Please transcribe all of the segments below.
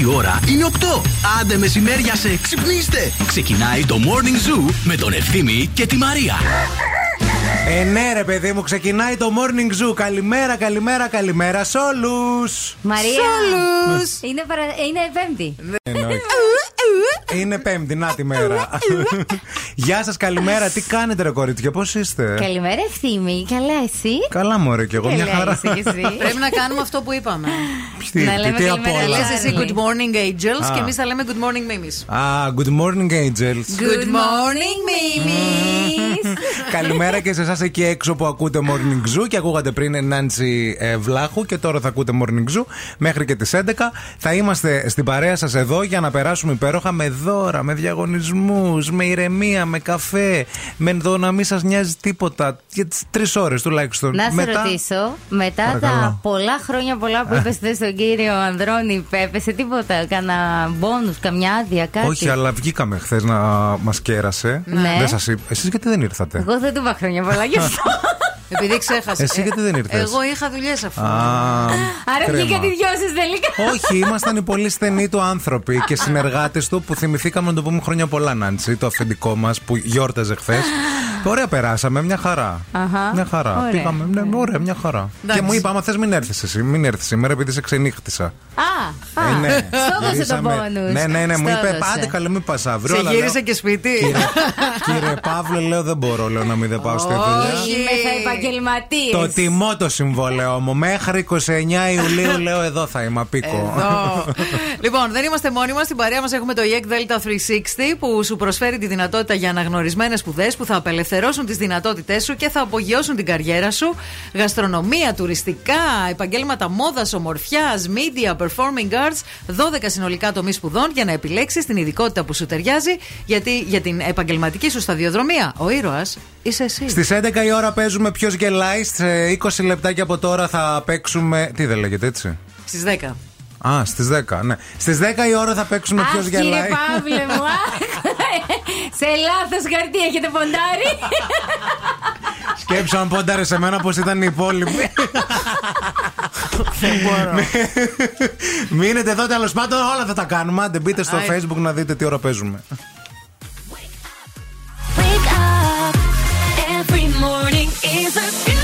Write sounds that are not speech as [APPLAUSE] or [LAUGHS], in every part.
Η ώρα είναι 8. Άντε μεσημέρια σε ξυπνήστε. Ξεκινάει το Morning Zoo με τον Ευθύμη και τη Μαρία. Ε, ναι, ρε παιδί μου, ξεκινάει το morning zoo. Καλημέρα, καλημέρα, καλημέρα σε όλους. Μαρία. Σ' Είναι, παρα... είναι πέμπτη. Είναι πέμπτη, να τη μέρα. Γεια σας, καλημέρα. Τι κάνετε, ρε κορίτσια, πώς είστε; Καλημέρα, ευθύμη. Καλά, εσύ; Καλά, μωρέ, και εγώ μια Καλά, χαρά. είσαι κι εσύ. Πρέπει να κάνουμε αυτό που είπαμε. Τι, Να τι, λέμε τι καλημέρα, απ' όλα. Λες εσύ Charlie. good morning angels Α. και εμείς θα λέμε good morning mimis. Α, good morning, angels. Good morning mimis. [LAUGHS] Καλημέρα και σε εσάς εκεί έξω που ακούτε Morning Zoo και ακούγατε πριν Νάντσι ε, Βλάχου και τώρα θα ακούτε Morning Zoo μέχρι και τις 11. Θα είμαστε στην παρέα σας εδώ για να περάσουμε υπέροχα με δώρα, με διαγωνισμούς, με ηρεμία, με καφέ. Με εδώ να μην σας νοιάζει τίποτα. Για τις τρεις ώρες τουλάχιστον. Να σε Μετά- ρωτήσω, μετά Παρακαλώ. τα πολλά χρόνια πολλά που είπε χθε στον κύριο Ανδρώνη, έπεσε τίποτα, κανένα μπόνου, καμιά άδεια, κάτι; Όχι, αλλά βγήκαμε χθες να μας κέρασε. Ναι. Δεν σας είπα. Εσείς γιατί δεν ήρθατε; Εγώ δεν του είπα χρόνια πολλά γι' αυτό. [LAUGHS] Επειδή ξέχασα. Εσύ γιατί δεν ήρθες; Εγώ είχα δουλειές αφού. Α, Άρα κρίμα. βγήκατε οι δυο σας τελικά. Όχι, ήμασταν οι πολύ στενοί του άνθρωποι και συνεργάτες του που θυμηθήκαμε να το πούμε χρόνια πολλά, Νάντσι, το αφεντικό μας που γιόρταζε χθες. Ωραία, περάσαμε, μια χαρά. Αχα. Μια χαρά. Ωραία. Πήγαμε, ναι, ωραία, μια χαρά. Εντάξει. Και μου είπα, άμα θες, μην έρθεις εσύ, μην έρθεις σήμερα επειδή σε ξενύχτησα. Α, α, Ε, ναι. στο έδωσε το Γυρίσαμε- πόνους. Ναι, ναι, ναι, μου Στο είπε, έδωσε. πάτε καλά, μην πας αύριο. Σε αλλά γύρισε λέω, και σπίτι. Κύριε Παύλο, λέω δεν μπορώ λέω, να μην δεν πάω στη δουλειά. Όχι. Είμαι θα επαγγελματίε. Το τιμώ το συμβόλαιό μου. Μέχρι 29 Ιουλίου [LAUGHS] λέω εδώ θα είμαι απίκο. Εδώ. λοιπόν, δεν είμαστε μόνοι μας. Στην παρέα μας έχουμε το EEC Delta 360 που σου προσφέρει τη δυνατότητα για αναγνωρισμένες σπουδές που θα απελευθερώσουν τις δυνατότητές σου και θα απογειώσουν την καριέρα σου. Γαστρονομία, τουριστικά, επαγγέλματα μόδας, ομορφιάς, media, performing arts. 12 συνολικά τομείς σπουδών για να επιλέξεις την ειδικότητα που σου ταιριάζει. Γιατί για την επαγγελματική σου σταδιοδρομία, ο ήρωας είσαι εσύ. Στις 11 η ώρα παίζουμε ποιος γελάει. Σε 20 λεπτάκια από τώρα θα παίξουμε. Τι δεν λέγεται έτσι; Στις 10. Α, στις 10, ναι. Στις 10 η ώρα θα παίξουμε ποιος Αχ, κύριε γελάει. Παύλε μου, αχ. σε λάθος χαρτί έχετε ποντάρει. Σκέψω αν πόνταρες σε μένα πώ ήταν οι υπόλοιποι. Μείνετε εδώ τέλος πάντων, όλα θα τα κάνουμε. Άντε μπείτε στο Άι. facebook να δείτε τι ώρα παίζουμε. Wake up. Every morning is a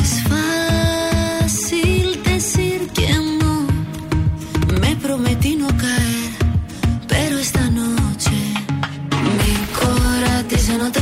Me prometí no caer, pero esta noche mi cora dice no te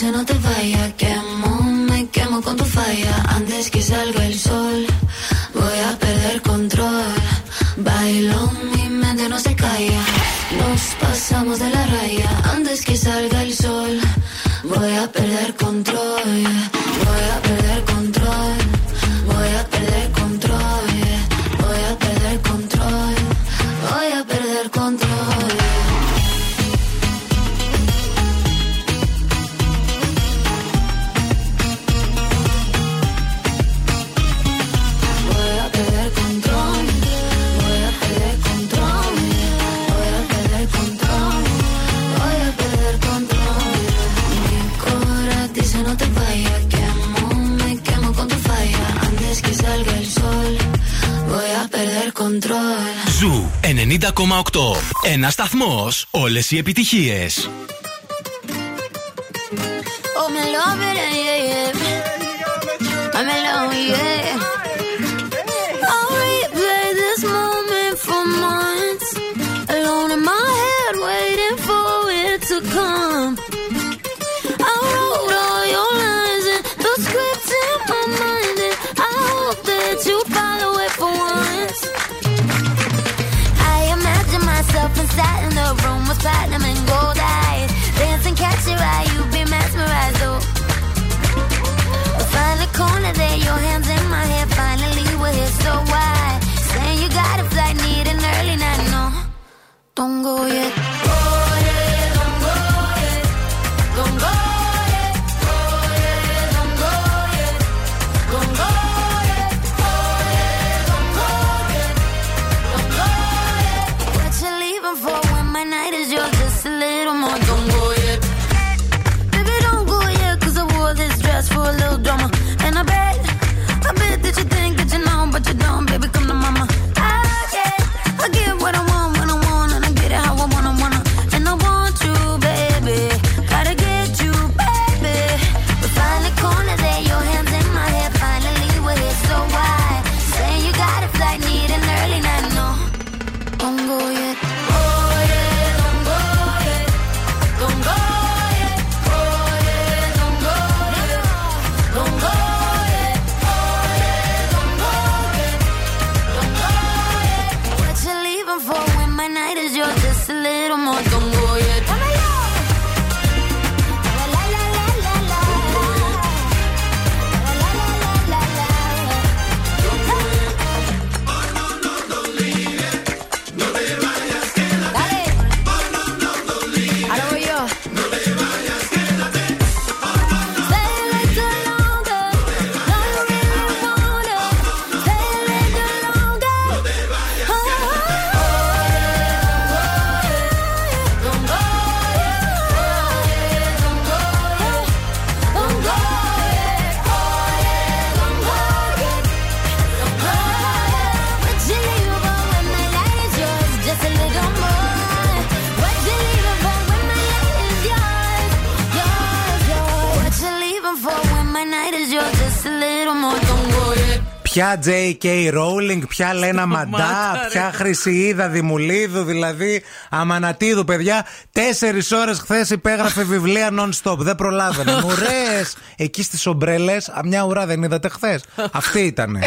dice no te vayas. Quemo, me quemo con tu falla. Antes que salga Ένα σταθμός. Όλες οι επιτυχίες. Oh, J.K. Rowling, ποια Λένα Μαντά, Μαντά, ποια Χρυσιίδα Δημουλίδου, δηλαδή Αμανατίδου, παιδιά. Τέσσερις ώρες χθες υπέγραφε βιβλία non-stop. Δεν προλάβαινε. [LAUGHS] Ουρές! Εκεί στις ομπρέλες, μια ουρά δεν είδατε χθες. Αυτή ήταν.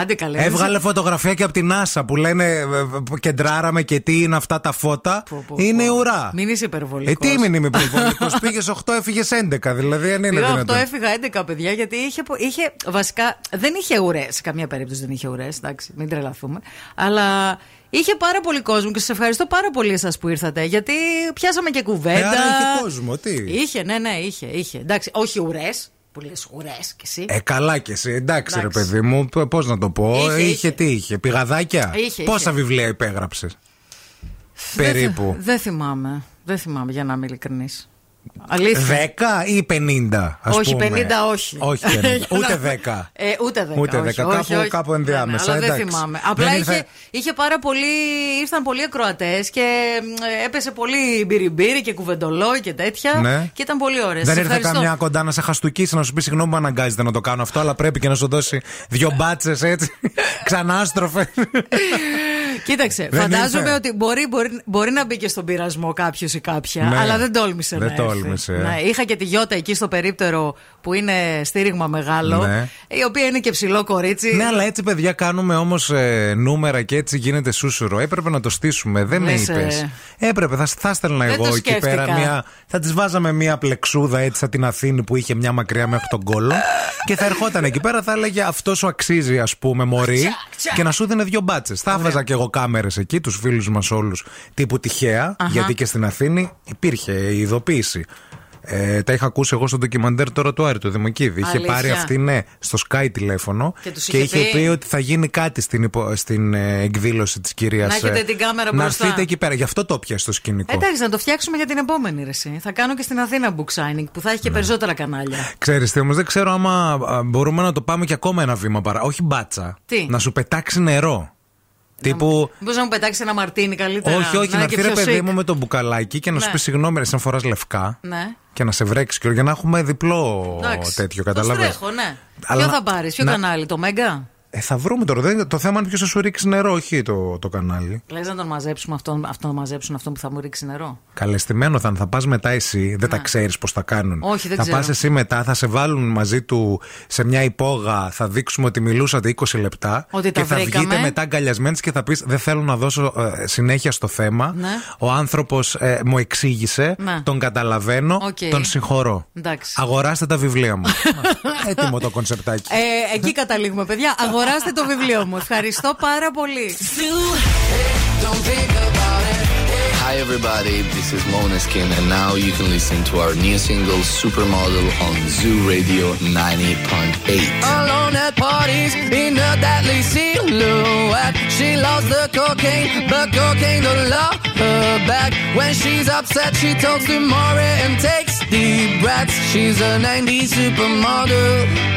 Άντε καλέ. Έβγαλε φωτογραφία και από την NASA που λένε ε, ε, κεντράραμε και τι είναι αυτά τα φώτα. Πω, πω, Είναι η πω. ουρά. Μην είσαι υπερβολικός. Ε, τι μην είμαι υπερβολικός. [LAUGHS] Πήγες 8, έφυγες 11. Δηλαδή, αν είναι Πήγα 8, δυνατόν. έφυγα 11 παιδιά γιατί είχε, πο- είχε βασικά. Δεν είχε ουρές. Σε καμία περίπτωση δεν είχε ουρές. Εντάξει, μην τρελαθούμε. Αλλά είχε πάρα πολύ κόσμο και σας ευχαριστώ πάρα πολύ εσάς που ήρθατε γιατί πιάσαμε και κουβέντα. Ε, άρα είχε κόσμο, τι; Είχε, ναι, ναι, είχε. είχε. Εντάξει, όχι ουρές. Που λε ουρέ κι εσύ. Ε, καλά κι εσύ. Εντάξει, Εντάξει. ρε παιδί μου, πώς να το πω. Είχε, Είχε, είχε. τι είχε, πηγαδάκια; Είχε, Πόσα είχε. βιβλία υπέγραψες; Δεν Περίπου. θυ- Δεν θυμάμαι. Δεν θυμάμαι για να είμαι ειλικρινής. Αλήθεια. 10 ή 50, ας όχι, πούμε. 50 όχι. Όχι 50. [LAUGHS] Ούτε 10. Ε, ούτε 10. Ούτε όχι, 10, όχι, κάπου- όχι. κάπου Ναι, ναι, ενδιάμεσα, αλλά δεν εντάξει. θυμάμαι. Δεν Απλά ήρθε- είχε, είχε πάρα πολύ. ήρθαν πολλοί ακροατές και μ, έπεσε πολύ μπυριμπύρι και κουβεντολό και τέτοια. Ναι. Και ήταν πολύ ωραίε. Δεν ήρθε καμιά κοντά να σε χαστούκίσει να σου πει συγγνώμη που αναγκάζεται να το κάνω αυτό, αλλά πρέπει και να σου δώσει δύο μπάτσες έτσι. [LAUGHS] Ξανάστροφε. [LAUGHS] Κοίταξε, Δεν φαντάζομαι ήρθε. ότι μπορεί, μπορεί, μπορεί να μπει και στον πειρασμό κάποιος ή κάποια, Ναι. αλλά δεν τόλμησε Δεν να έρθει. τόλμησε, ε. Ναι, είχα και τη Γιώτα εκεί στο περίπτερο που είναι στήριγμα μεγάλο, Ναι. η οποία είναι και ψηλό κορίτσι. Ναι, αλλά έτσι, παιδιά, κάνουμε όμως νούμερα και έτσι γίνεται σούσουρο. Έπρεπε να το στήσουμε. Δεν με Λες, είπες. ε. Έπρεπε, θα, θα στέλνα Δεν εγώ το εκεί πέρα. σκέφτηκα. Μια, θα της βάζαμε μια πλεξούδα έτσι σαν την Αθήνη που είχε μια μακριά μέχρι τον κόλο. και θα ερχόταν εκεί πέρα, θα έλεγε Αυτός σου αξίζει, ας πούμε, Μωρή. και να σου δίνει δύο μπάτσες. Θα έβαζα και εγώ κάμερες εκεί, τους φίλους μας όλους τύπου τυχαία. Γιατί και στην Αθήνη υπήρχε η ειδοποίηση. Ε, τα είχα ακούσει εγώ στο ντοκιμαντέρ τώρα του Άρη του Δημοκίδη. Είχε Αλήθεια. πάρει αυτή, ναι, στο Sky τηλέφωνο Και τους και είχε είχε πει- πει ότι θα γίνει κάτι στην, υπο- στην ε, εκδήλωση της κυρίας. Να έχετε την κάμερα Να μπροστά. έρθετε εκεί πέρα. Γι' αυτό το πιασε στο σκηνικό. Εντάξει, να το φτιάξουμε για την επόμενη ρεσί. Θα κάνω και στην Αθήνα book signing που θα έχει και περισσότερα κανάλια. Ξέρεις τι όμως, δεν ξέρω άμα α, μπορούμε να το πάμε και ακόμα ένα βήμα παρά. Όχι μπάτσα. Τι; Να σου πετάξει νερό. Τύπου. Μήπω να μου πετάξεις ένα μαρτίνι καλύτερα. Όχι, όχι, να είναι και έρθει ρε πιο παιδί chic. μου με το μπουκαλάκι και να σου Ναι. πει συγγνώμη, ρε, σαν φοράς λευκά. Ναι. Και να σε βρέξει και για να έχουμε διπλό Εντάξει. τέτοιο, Το καταλαβαίνεις. στρέχω, ναι. Αλλά Ποιο να- θα πάρεις, ποιο να- κανάλι, το Μέγκα; Ε, θα βρούμε τώρα. Δεν- το θέμα είναι ποιος θα σου ρίξει νερό, όχι το, το κανάλι. Λες να τον μαζέψουμε αυτόν, αυτόν να μαζέψουν αυτόν που θα μου ρίξει νερό; Καλεστημένο θα είναι. Θα πας μετά εσύ, δεν τα ξέρεις πώς θα κάνουν. Ναι. Όχι, δεν θα ξέρω. πας εσύ μετά, θα σε βάλουν μαζί του σε μια υπόγα, θα δείξουμε ότι μιλούσατε 20 λεπτά. Ότι τα και θα βρήκαμε. βγείτε μετά αγκαλιασμένοι και θα πεις: Δεν θέλω να δώσω ε, συνέχεια στο θέμα. Ναι. Ο άνθρωπος μου εξήγησε, Ναι. τον καταλαβαίνω, Οκ. τον συγχωρώ. Εντάξει. Αγοράστε τα βιβλία μου. [LAUGHS] Έτοιμο το κονσεπτάκι. Ε, εκεί καταλήγουμε, παιδιά. Αγοράστε [LAUGHS] το βιβλίο μου. Ευχαριστώ πάρα πολύ. Hi everybody, this is Måneskin and now you can listen to our new single Supermodel on Zoo Radio 90.8. Alone at parties in a deadly silhouette. She loves the cocaine, but cocaine don't love her back. When she's upset, she talks to Maury and takes deep breaths. She's a 90s supermodel.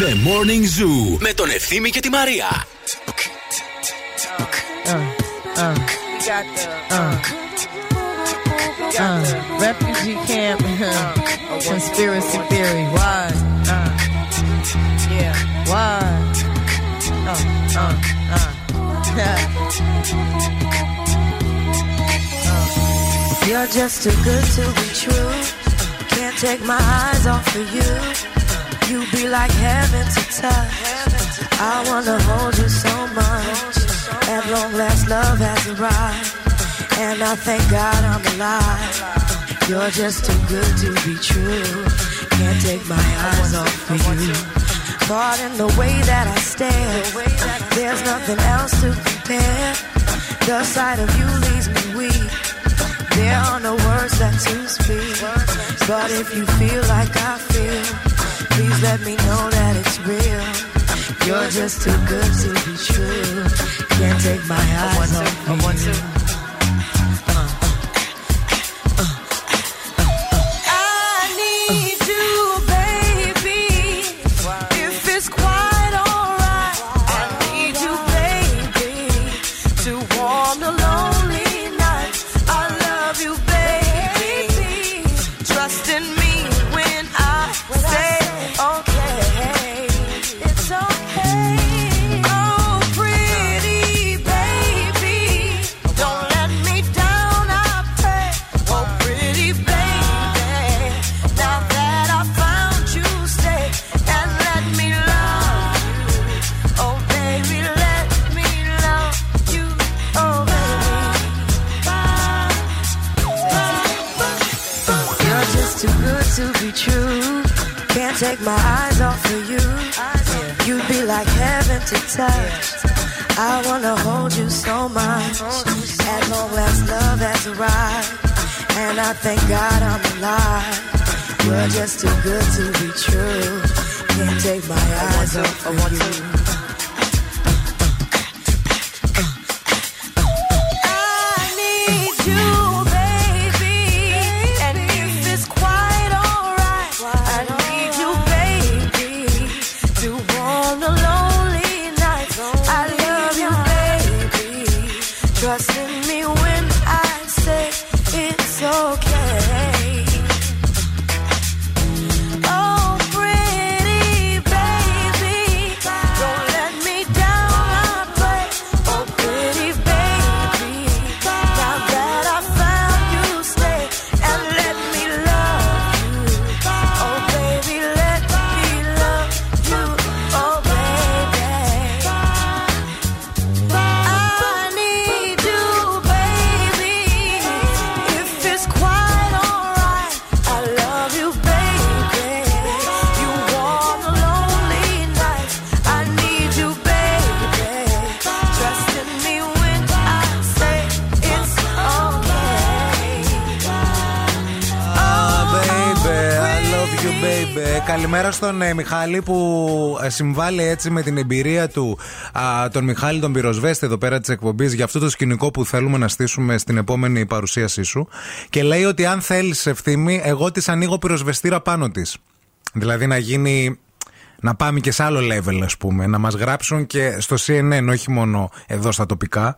The Morning Zoo με τον Ευθύμη και τη Μαρία. Uh, refugee camp conspiracy theory. Why? Uh, yeah. Why? Uh, uh, uh. [LAUGHS] You're just too good to be true. Can't take my eyes off of you. You be like heaven to touch. I wanna hold you so much. At long last, love has arrived. And I thank God I'm alive. You're just too good to be true. Can't take my eyes off of you. Caught in the way that I stare. There's nothing else to compare. The sight of you leaves me weak. There are no words left to speak. But if you feel like I feel, please let me know that it's real. You're just too good to be true. Can't take my eyes off you. Take my eyes off of you. You'd be like heaven to touch. I wanna hold you so much. As long as love has arrived. And I thank God I'm alive. You're just too good to be true. Can't take my eyes off of you. Καλημέρα στον ε, Μιχάλη που ε, συμβάλλει έτσι με την εμπειρία του, α, τον Μιχάλη τον πυροσβέστη εδώ πέρα της εκπομπής για αυτό το σκηνικό που θέλουμε να στήσουμε στην επόμενη παρουσίασή σου. Και λέει ότι αν θέλεις ευθύμη, εγώ της ανοίγω πυροσβεστήρα πάνω της. Δηλαδή να γίνει. Να πάμε και σε άλλο level, ας πούμε. Να μας γράψουν και στο CNN, όχι μόνο εδώ στα τοπικά.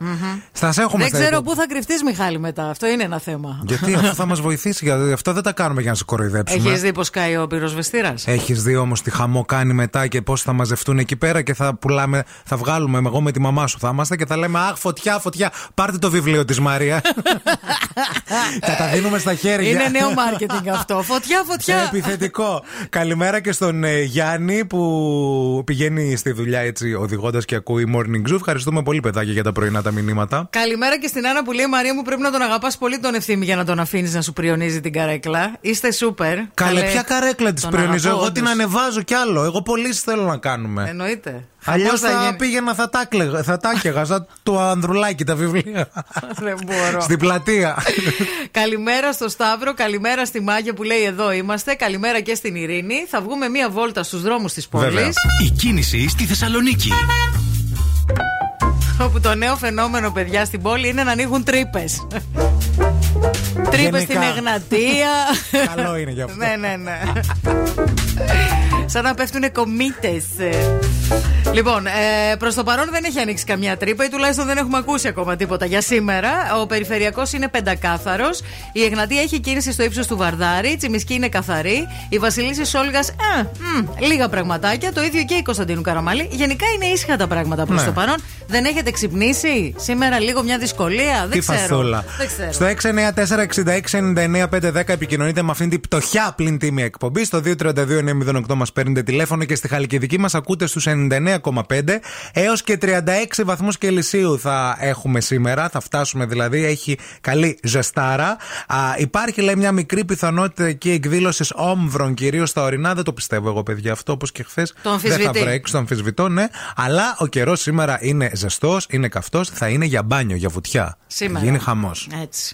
Θα σε έχουμε Δεν στα ξέρω υπο- πού θα κρυφτείς, Μιχάλη, μετά. Αυτό είναι ένα θέμα. Γιατί αυτό θα μας βοηθήσει. γιατί Αυτό δεν τα κάνουμε για να σε κοροϊδέψουμε. Έχεις δει πώς κάει ο πυροσβεστήρα. Έχεις δει όμως τι χαμό κάνει μετά και πώς θα μαζευτούν εκεί πέρα και θα πουλάμε, θα βγάλουμε εγώ με τη μαμά σου. Θα είμαστε και θα λέμε Αχ, φωτιά, φωτιά. Πάρτε το βιβλίο της Μαρία. [LAUGHS] θα τα δίνουμε στα χέρια. Είναι νέο μάρκετινγκ αυτό. Φωτιά, φωτιά. Επιθετικό. Καλημέρα και στον ε, Γιάννη που πηγαίνει στη δουλειά έτσι οδηγώντας και ακούει Morning Zoo. Ευχαριστούμε πολύ, παιδάκια, για τα πρωινά τα μηνύματα. Καλημέρα και στην Άννα που λέει Μαρία μου πρέπει να τον αγαπάς πολύ τον ευθύμη για να τον αφήνεις να σου πριονίζει την καρέκλα. Είστε σούπερ. Καλέ, ποια καρέκλα της τον πριονίζω; αγαπώ, Εγώ την όντως. ανεβάζω κι άλλο. Εγώ πολύ θέλω να κάνουμε. Εννοείται. Αλλιώς Χαμός θα γίνει. πήγαινα, θα τα, κλαίγα- θα τα έκαιγα σαν το Ανδρουλάκι τα βιβλία. Δεν μπορώ. Στην πλατεία. Καλημέρα στο Σταύρο, καλημέρα στη Μάγια που λέει εδώ είμαστε, καλημέρα και στην Ειρήνη. Θα βγούμε μία βόλτα στους δρόμους της Βέβαια. πόλης. Η κίνηση στη Θεσσαλονίκη. Όπου το νέο φαινόμενο, παιδιά, στην πόλη είναι να ανοίγουν τρύπες. Τρύπες Γενικά. στην Εγνατία. Καλό είναι γι' αυτό. ναι, ναι, ναι. Σαν να πέφτουν κομίτες. Λοιπόν, ε, προς το παρόν δεν έχει ανοίξει καμιά τρύπα ή τουλάχιστον δεν έχουμε ακούσει ακόμα τίποτα για σήμερα. Ο περιφερειακός είναι πεντακάθαρος. Η Εγνατία έχει κίνηση στο ύψος του Βαρδάρη. Η Τσιμισκή είναι καθαρή. Η Βασιλίση Σόλγας, ε, μ, λίγα πραγματάκια. Το ίδιο και η Κωνσταντίνου Καραμαλή. Γενικά είναι ήσυχα τα πράγματα προς Ναι. το παρόν. Δεν έχετε ξυπνήσει σήμερα λίγο μια δυσκολία. Δεν Τι ξέρω. φασούλα. Δεν ξέρω. Στο 694-6699-510 επικοινωνείτε με αυτήν την πτωχιά πλην τίμη εκπομπή. Στο 232-908 μας παίρνετε τηλέφωνο και στη Χαλκιδική μας ακούτε στους 96,8. 99,5 έως και 36 βαθμούς Κελσίου θα έχουμε σήμερα. Θα φτάσουμε δηλαδή. Έχει καλή ζεστάρα. Α, υπάρχει λέει μια μικρή πιθανότητα εκεί εκδήλωσης όμβρων, κυρίως στα ορεινά. Δεν το πιστεύω εγώ, παιδιά, αυτό όπως και χθες. Το Δεν θα αμφισβητεί. βρέξει, το αμφισβητώ, ναι. Αλλά ο καιρός σήμερα είναι ζεστός, είναι καυτός, θα είναι για μπάνιο, για βουτιά. Σήμερα. Θα γίνει χαμός. Έτσι.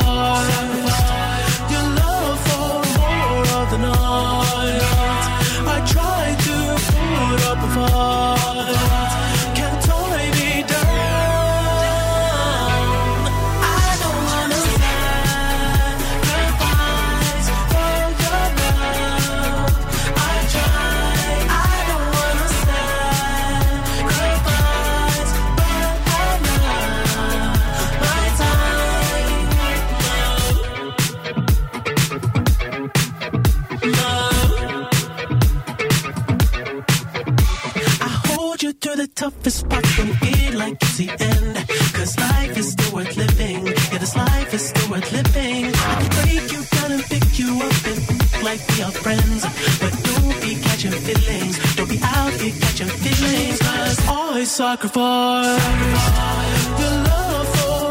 toughest parts when it like it's the end. Cause life is still worth living. Yeah, this life is still worth living. I can break you down and pick you up and like we are friends. But don't be catching feelings. Don't be out here catching feelings. Cause I sacrifice your love for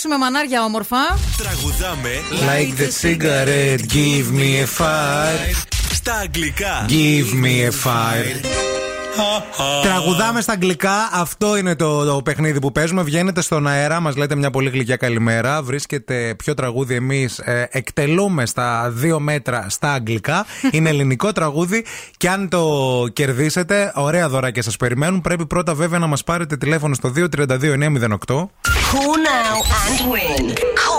παίξουμε μανάρια όμορφα. Τραγουδάμε Like the cigarette, give me a fire. στα αγγλικά. Give me a fire. Τραγουδάμε στα αγγλικά. Αυτό είναι το, το παιχνίδι που παίζουμε. Βγαίνετε στον αέρα, μας λέτε μια πολύ γλυκιά καλημέρα. Βρίσκεται ποιο τραγούδι εμείς εκτελούμε στα δύο μέτρα στα αγγλικά. [LAUGHS] είναι ελληνικό τραγούδι. Και αν το κερδίσετε, ωραία δωράκια σας περιμένουν. Πρέπει πρώτα βέβαια να μας πάρετε τηλέφωνο στο 232-908. Call now and win. Call.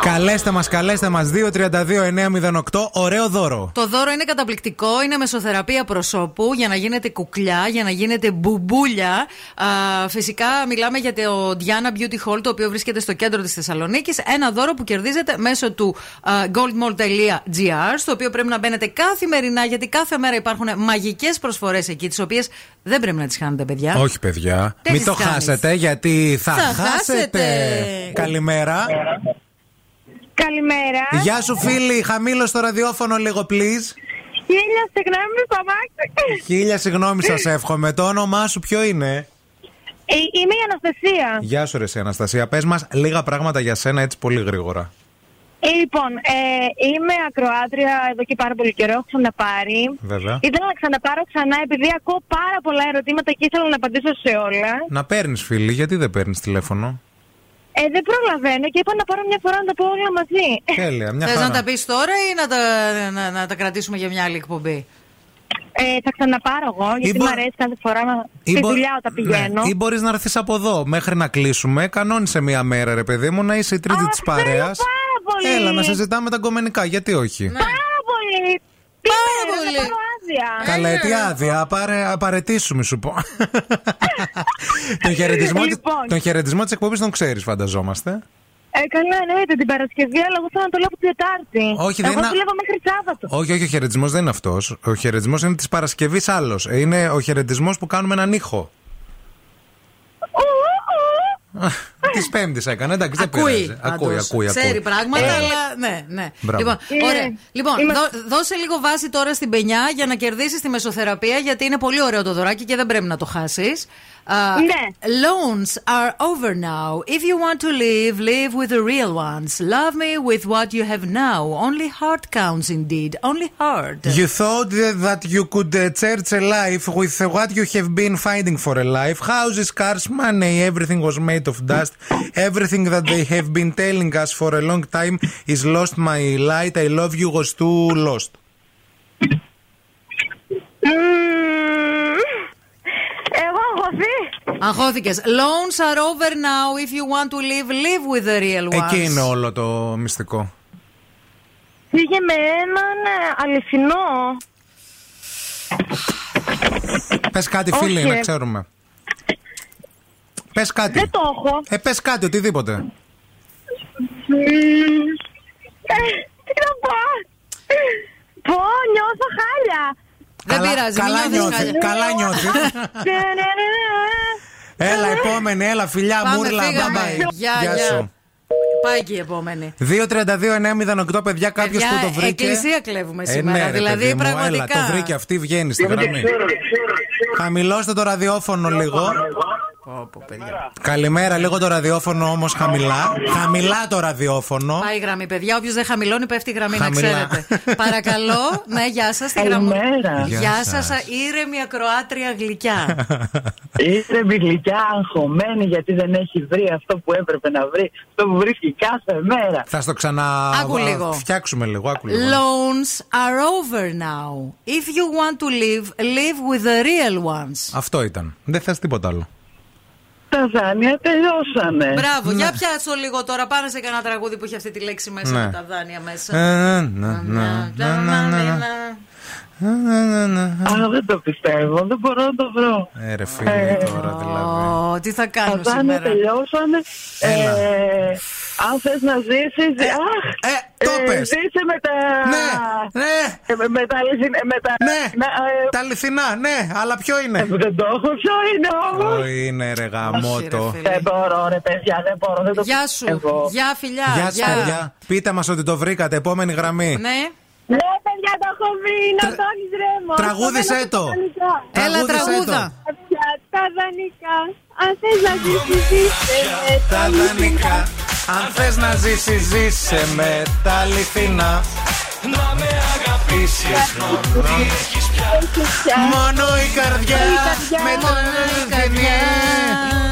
Καλέστε μας, καλέστε μας. 232-908. Ωραίο δώρο. Το δώρο είναι καταπληκτικό. Είναι μεσοθεραπεία προσώπου για να γίνετε κουκλιά, για να γίνετε μπουμπούλια. Α, φυσικά μιλάμε για το Diana Beauty Hall, το οποίο βρίσκεται στο κέντρο της Θεσσαλονίκης. Ένα δώρο που κερδίζετε μέσω του α, goldmall.gr, στο οποίο πρέπει να μπαίνετε καθημερινά, γιατί κάθε μέρα υπάρχουν μαγικές προσφορές εκεί, τις οποίες δεν πρέπει να τις χάνετε, παιδιά. Όχι, παιδιά. Δεν Μην τις το κάνεις. χάσετε, γιατί θα, Θα χάσετε. χάσετε. Καλημέρα. Καλημέρα. Γεια σου, φίλη. Χαμήλω το ραδιόφωνο λίγο, please. Χίλια συγγνώμη στο αμάξι. Χίλια συγγνώμη, σας εύχομαι. Το όνομά σου ποιο είναι; Ε, Είμαι η Αναστασία. Γεια σου, ρε, εσύ, Αναστασία. Πες μας λίγα πράγματα για σένα έτσι πολύ γρήγορα. Ε, λοιπόν, ε, είμαι ακροάτρια εδώ και πάρα πολύ καιρό. Έχω ξαναπάρει. Βέβαια. Ήθελα να ξαναπάρω ξανά επειδή ακούω πάρα πολλά ερωτήματα και ήθελα να απαντήσω σε όλα. Να παίρνεις, φίλη, γιατί δεν παίρνεις τηλέφωνο; Ε, δεν προλαβαίνω και είπα να πάρω μια φορά να τα πω όλα μαζί. Τέλεια, μια Θες χαρά. να τα πεις τώρα ή να τα, να, να τα κρατήσουμε για μια άλλη εκπομπή; Ε, θα ξαναπάρω εγώ γιατί μπο- μου αρέσει κάθε φορά να... Ή στη μπο- δουλειά όταν πηγαίνω. Ναι, ή μπορείς να έρθεις από εδώ μέχρι να κλείσουμε. Κανόνισε μία μέρα, ρε παιδί μου, να είσαι η τρίτη της παρέας. πάρα πολύ. Έλα, να συζητάμε τα κομμενικά. Γιατί όχι; Πάρα πολύ. Πάρα πολύ. Να πάρω άδεια. Καλά, τι άδεια, πάρε, απαρατήσουμε σου πω. [LAUGHS] τον χαιρετισμό, της- Λοιπόν. τον χαιρετισμό της εκπομπής τον ξέρεις, φανταζόμαστε. Ε, καλά, εννοείται την Παρασκευή, αλλά εγώ θέλω να το λέω από την Τετάρτη. Όχι, δεν εγώ είναι- δουλεύω μέχρι Σάββατο. όχι, όχι, ο χαιρετισμός δεν είναι αυτός. Ο χαιρετισμός είναι της Παρασκευής άλλος. Είναι ο χαιρετισμός που κάνουμε έναν ήχο. Τη Πέμπτη έκανε, εντάξει, δεν Ακούει. πειράζει. Ακούει, πάντως. ακούει, Ξέρει ακούει. πράγματα, Ε, αλλά ναι, ναι. Μπράβο. Λοιπόν, Ε, ωραία. λοιπόν είμαστε- δώ- δώσε λίγο βάση τώρα στην πενιά για να κερδίσεις τη μεσοθεραπεία, γιατί είναι πολύ ωραίο το δωράκι και δεν πρέπει να το χάσεις. Uh, loans are over now. If you want to live, live with the real ones. Love me with what you have now. Only heart counts, indeed. Only heart. You thought that you could uh, search church a life with uh, what you have been fighting for a life houses, cars, money, everything was made of dust. Everything that they have been telling us for a long time is lost, my light. I love you was too lost. Mm. Εγώ αγωθεί. Αγχώθηκες. Loans are over now. If you want to live, live with the real ones. Εκεί είναι όλο το μυστικό. Πήγε με έναν ε, αληθινό. Πες κάτι, Όχι. φίλοι, να ξέρουμε. Πες κάτι. Δεν το έχω. Ε, πες κάτι, οτιδήποτε. Μμμ. Ε, Τι να πω. Πω, νιώθω χάλια. Δεν Καλά- πειράζει, καλά μην νιώθεις νιώθεις, χάλια. καλά νιώθεις. Ναι, ναι, ναι, ναι. Έλα, επόμενη, έλα, φιλιά, Πάμε, μούρλα, φύγαμε. bye bye. Γεια, Γεια γεια. σου. Πάει και η επόμενη. 2-32-908, παιδιά, κάποιος Παιδιά, που το βρήκε. εκκλησία κλέβουμε Ε, σήμερα, ναι, ρε, δηλαδή, παιδί μου, πραγματικά. Έλα, το βρήκε αυτή, βγαίνει στη γραμμή. Χαμηλώστε το ραδιόφωνο λίγο. Καλημέρα, λίγο το ραδιόφωνο όμως χαμηλά. Χαμηλά το ραδιόφωνο. Πάει η γραμμή, παιδιά. Όποιος δεν χαμηλώνει, πέφτει η γραμμή, Χαμηλά. να ξέρετε. Παρακαλώ, ναι, γεια σας. Τη γραμμή. Καλημέρα. Γεια Γεια σας, σας. ήρεμη ακροάτρια γλυκιά. [LAUGHS] Είστε με γλυκιά αγχωμένη γιατί δεν έχει βρει αυτό που έπρεπε να βρει. Αυτό που βρίσκει κάθε μέρα. Θα στο ξανα. Άκου λίγο. Φτιάξουμε λίγο, άκου λίγο. Loans are over now. If you want to live, live with the real ones. Αυτό ήταν. Δεν θες τίποτα άλλο. Τα δάνεια τελειώσανε. Μπράβο, για πιάσω λίγο τώρα. Πάμε σε κανένα τραγούδι που έχει αυτή τη λέξη μέσα Ναι. με τα δάνεια μέσα. Ε, να, να, να, να, να, να. Α, δεν το πιστεύω. Δεν μπορώ να το βρω. Ε, ρε φίλε, τώρα δηλαδή. Ω, τι θα Τα κάνω δάνεια σήμερα; τελειώσανε. Έλα. Ε, αν θες να ζήσεις. Αχ! Ε, το πες. Ζήσε με τα. Ναι, ναι. Ε, με, με τα αληθινά. Με τα... Ναι, να, ε, τα αληθινά, ναι, αλλά ποιο είναι; δεν το έχω. Ποιο είναι όμως. Ω, είναι ρε γαμότο. Δεν μπορώ, ρε παιδιά, δεν μπορώ. Δεν το Γεια σου. πιστεύω. Γεια, φιλιά. Γεια σας, παιδιά. Πείτε μας ότι το βρήκατε. Επόμενη γραμμή. Ναι. Ναι, παιδιά, το έχω βρει. Είναι ο Αντώνης Ρέμος. Τραγούδισέ το. Έλα, Τραγούδισέ τραγούδα. το. Πια τα δανεικά. Αν θες να ζήσεις, ζήσε με Τα δανεικά. Αν θες να ζήσεις, ζήσε με τα αληθινά. Να με αγαπήσεις μόνο. Έχεις πια Μόνο η καρδιά με το η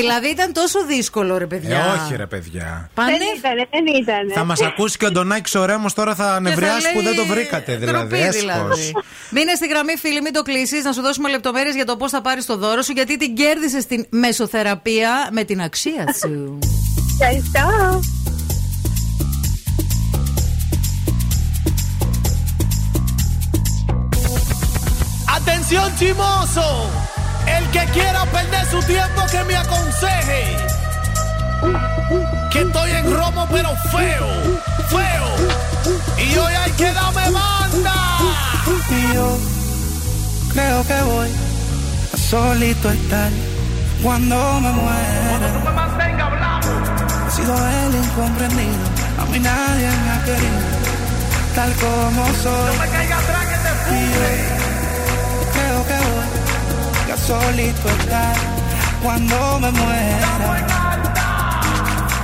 Δηλαδή ήταν τόσο δύσκολο, ρε Ε, παιδιά. όχι ρε παιδιά. Πάνε... Δεν ήτανε, δεν ήτανε. Θα μας ακούσει και ο Ντονάκης ο Ρέμος τώρα θα νευριάσει που δεν το βρήκατε. Δηλαδή, Ντροπή, έσχος. δηλαδή. Μείνε στη γραμμή, φίλοι, μην το κλείσεις. Να σου δώσουμε λεπτομέρειες για το πώς θα πάρεις το δώρο σου, γιατί την κέρδισες στην μεσοθεραπεία με την αξία σου. Ευχαριστώ. Atención chimoso, el que quiera perder su tiempo que me aconseje. Que estoy en romo pero feo, feo. Y hoy hay que darme banda. Y yo creo que voy a solito estar cuando me muera. He sido el incomprendido, a mí nadie me ha querido, tal como soy. Y yo creo que voy solito estar cuando me muera.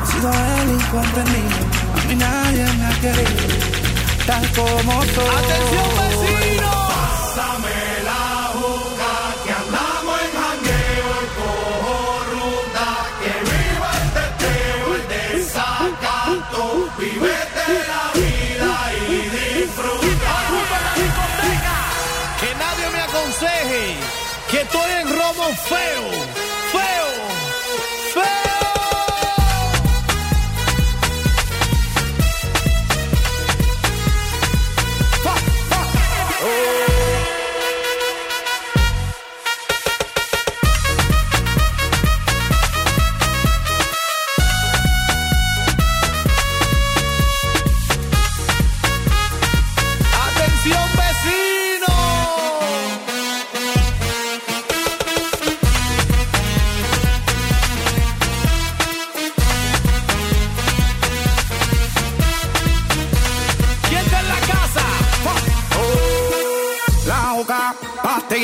He sido el incomprendido, a mí nadie me ha querido, tal como soy. Atención vecino. Pásame estoy en robo feo,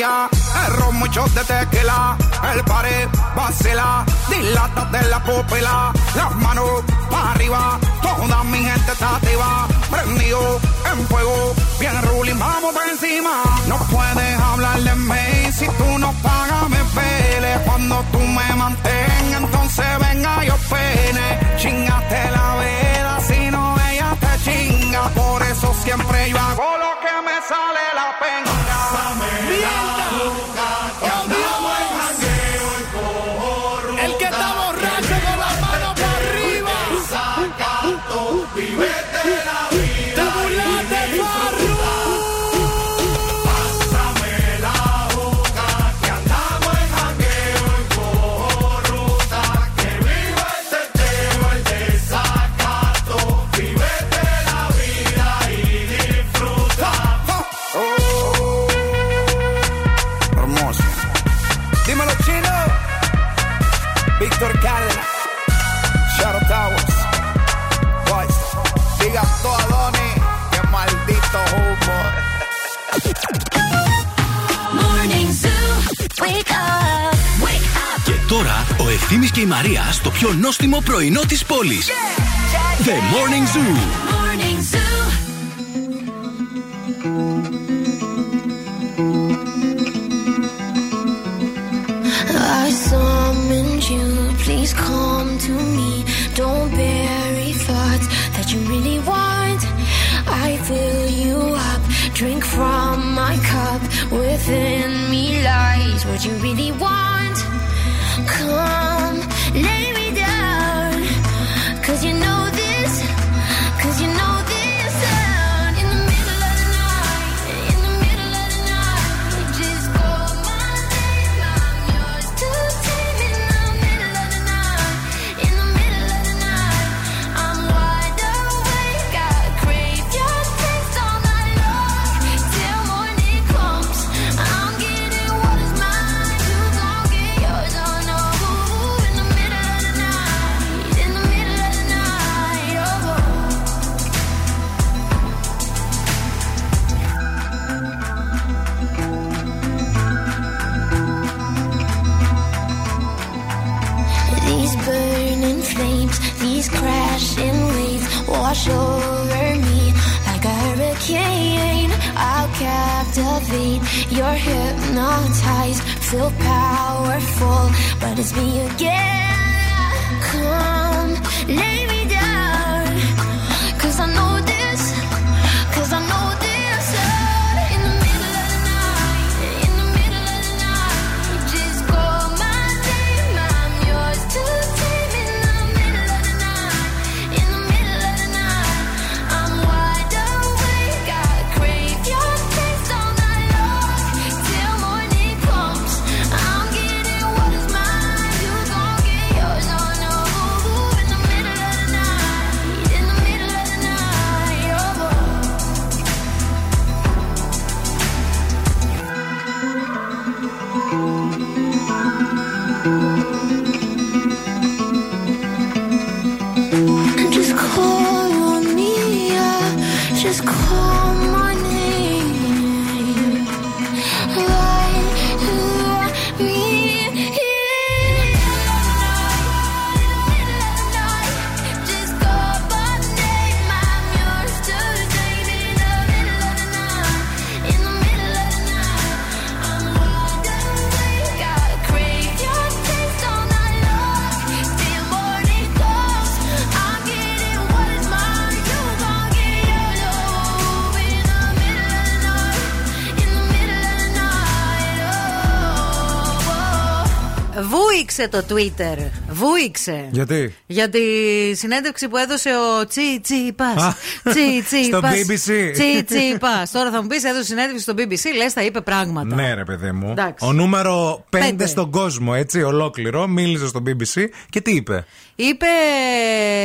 Ron, muchos de tequila. El pared vacila, dilata de la pupila. Las manos para arriba, toda mi gente está activa. Prendido en fuego, bien ruling, vamos por encima. No puedes hablar de mí si tú no pagas, me pele. Cuando tú me mantengas, entonces venga yo pene. Chingate la vida, si no ella te chinga. Por eso siempre yo hago Ευθύμης και η Μαρία στο πιο νόστιμο πρωινό της πόλης. The Morning Zoo. Morning Zoo. I summoned you, please come to me. Don't bury thoughts that you really want. I fill you up, drink from my cup. Within me lies what you really want. Captivate, you're hypnotized, feel powerful, but it's me again. Come, lay me Βούηξε το Twitter. Βούηξε. Γιατί; Για τη συνέντευξη που έδωσε ο Τσι Τσι Πας. Α, Τσι Τσι στο Πας. BBC. Τσι Τσι Πας. Τώρα θα μου πεις, έδωσε συνέντευξη στο BBC, λες, τα είπε πράγματα. Ναι, ρε παιδί μου. Εντάξει. Ο νούμερο 5 Πέντε. στον κόσμο, έτσι, ολόκληρο. Μίλησε στο BBC και τι είπε; Είπε,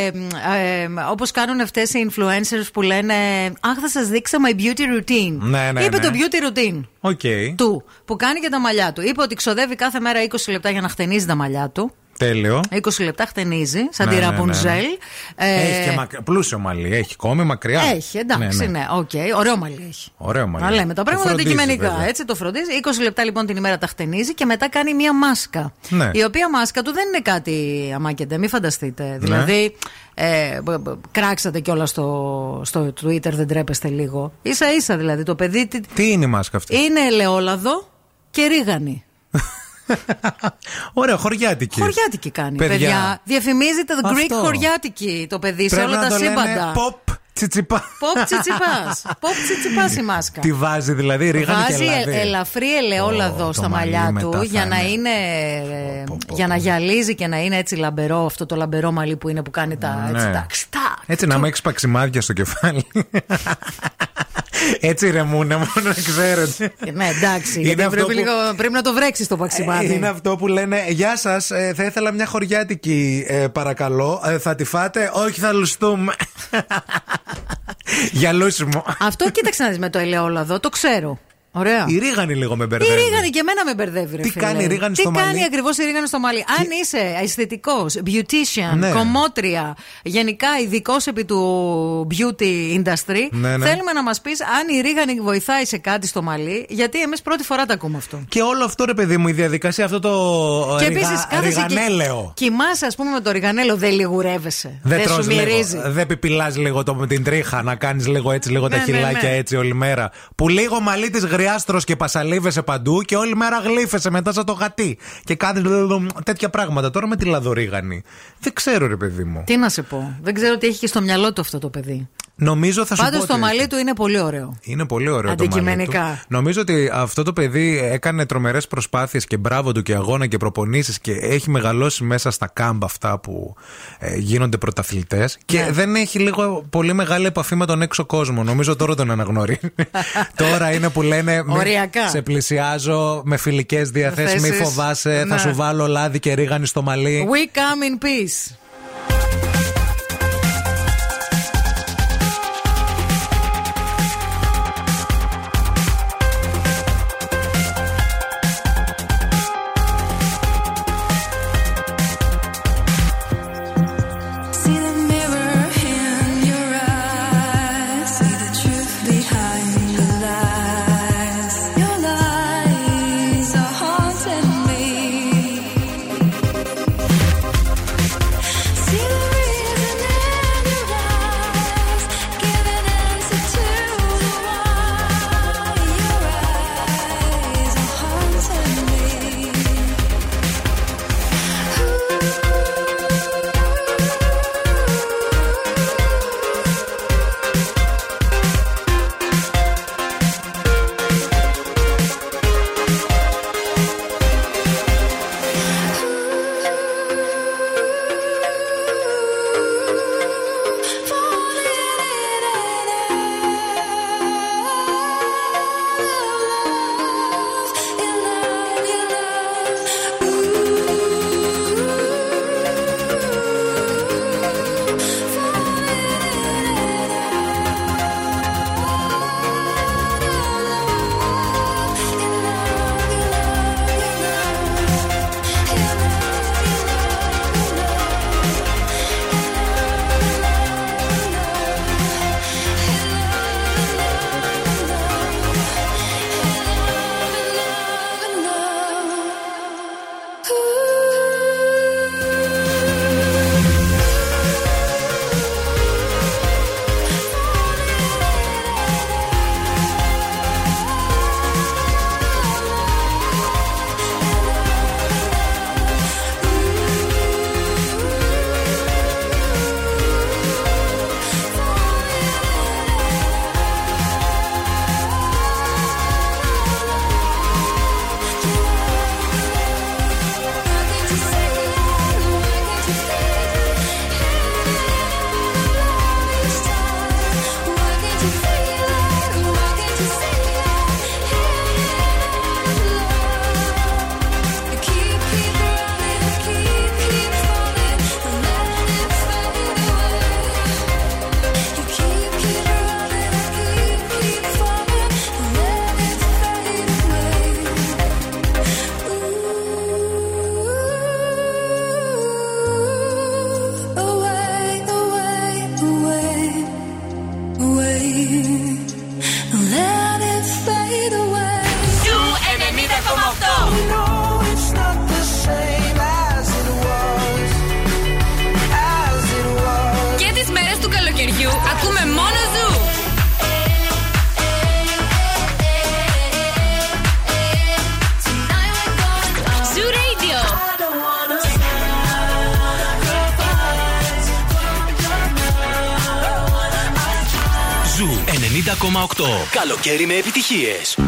ε, ε, όπως κάνουν αυτές οι influencers που λένε «Αχ, θα σας δείξω my beauty routine». Ναι, ναι, είπε ναι. το beauty routine OK. του, που κάνει και τα μαλλιά του. Είπε ότι ξοδεύει κάθε μέρα 20 λεπτά για να χτενίζει τα μαλλιά του. Τέλειο. 20 λεπτά χτενίζει, σαν Ναι, τη ναι, ναι, ναι. Ραπουνζέλ. Ε, Έχει και μακ... πλούσιο μαλλί. Έχει κόμη μακριά. Έχει, εντάξει, ναι, οκ. Ωραίο μαλλί έχει. Ωραίο μαλλί. Να λέμε τα Το πράγματα φροντίζει, αντικειμενικά. βέβαια. Έτσι το φροντίζει. 20 λεπτά λοιπόν την ημέρα τα χτενίζει και μετά κάνει μία μάσκα. Ναι. Η οποία μάσκα του δεν είναι κάτι αμάκεντε, μην φανταστείτε. Δηλαδή, ε, μπ- μπ- κράξατε κιόλας στο, στο Twitter, δεν ντρέπεστε λίγο. ίσα ίσα δηλαδή το παιδί τι- Τι είναι η μάσκα αυτή; είναι ελαιόλαδο και ρίγανη. [LAUGHS] [LAUGHS] Ωραία, χωριάτικη. Χωριάτικη κάνει, Παιδιά. παιδιά. Διαφημίζεται το Greek Αυτό. χωριάτικη το παιδί σε Πρέπει όλα να τα το λένε σύμπαντα. Pop τσιτσιπάς. Pop τσιτσιπάς. [LAUGHS] Pop τσιτσιπάς η μάσκα. Τι βάζει δηλαδή, ρίγανη και Βάζει λάδι. ε- ελαφρύ ελαιόλαδο Ω, στα το μαλλιά μαλλί του μετά για θα να είναι. είναι. ε, για να γυαλίζει και να είναι έτσι λαμπερό αυτό το λαμπερό μαλλί που είναι που κάνει τα. Έτσι, Ναι. τα ξτά. Έτσι να μην έχει παξιμάδια στο κεφάλι. [LAUGHS] Έτσι ρεμούνε μόνο να ξέρετε. Ναι, εντάξει. Είναι γιατί αυτό πρέπει, που- λίγο, πρέπει να το βρέξεις το παξιμάδι. Είναι αυτό που λένε Γεια σας, θα ήθελα μια χωριάτικη, ε, παρακαλώ. Ε, θα τη φάτε, Όχι, θα λουστούμε. [LAUGHS] Για λούσιμο. Αυτό κοίταξε να δεις με το ελαιόλαδο, το ξέρω. Ωραία. Η ρίγανη λίγο με Η μπερδεύει. ρίγανη και εμένα με μπερδεύει. Ρε, Τι φίλε. κάνει η ρίγανη Τι στο κάνει μαλλί; ακριβώς η ρίγανη στο μαλλί; Αν είσαι αισθητικός, beautician, Ναι. κομμότρια, γενικά ειδικός επί του beauty industry, Ναι, ναι. θέλουμε να μας πεις αν η ρίγανη βοηθάει σε κάτι στο μαλλί, γιατί εμείς πρώτη φορά τα ακούμε αυτό. Και όλο αυτό ρε παιδί μου, η διαδικασία, αυτό το Και ριγα... επίσης κάθεσαι και ριγανέλαιο. κοιμάσαι, ας πούμε, με το ριγανέλο, δεν λιγουρεύεσαι. Δεν, σου τρως λίγο, μυρίζει. δεν πιπιλά λίγο το, με την τρίχα να κάνεις λίγο έτσι, λίγο τα Ναι, ναι, χυλάκια ναι. έτσι όλη μέρα. Που λίγο μαλλί της γριάστρο και πασαλίβεσαι παντού και όλη μέρα γλύφεσαι μετά σαν το γατί. Και κάτι τέτοια πράγματα. Τώρα με τη λαδορίγανη. Δεν ξέρω ρε παιδί μου. Τι να σε πω. Δεν ξέρω τι έχει και στο μυαλό του αυτό το παιδί. Νομίζω θα σου Πάντως πω το ότι μαλλί του είναι πολύ ωραίο. Είναι πολύ ωραίο το μαλλί Αντικειμενικά. του. Νομίζω ότι αυτό το παιδί έκανε τρομερές προσπάθειες και μπράβο του και αγώνα και προπονήσεις και έχει μεγαλώσει μέσα στα κάμπ αυτά που ε, γίνονται πρωταθλητές. Και Ναι. δεν έχει λίγο πολύ μεγάλη επαφή με τον έξω κόσμο. Νομίζω τώρα τον αναγνωρίζει. [LAUGHS] τώρα είναι που λένε «Μη Οριακά. Σε πλησιάζω με φιλικές διαθέσεις. Μη Θέσεις. φοβάσαι. Θα Ναι. σου βάλω λάδι και ρίγανη στο μαλλί. We come in peace. Καλοκαίρι με επιτυχίες.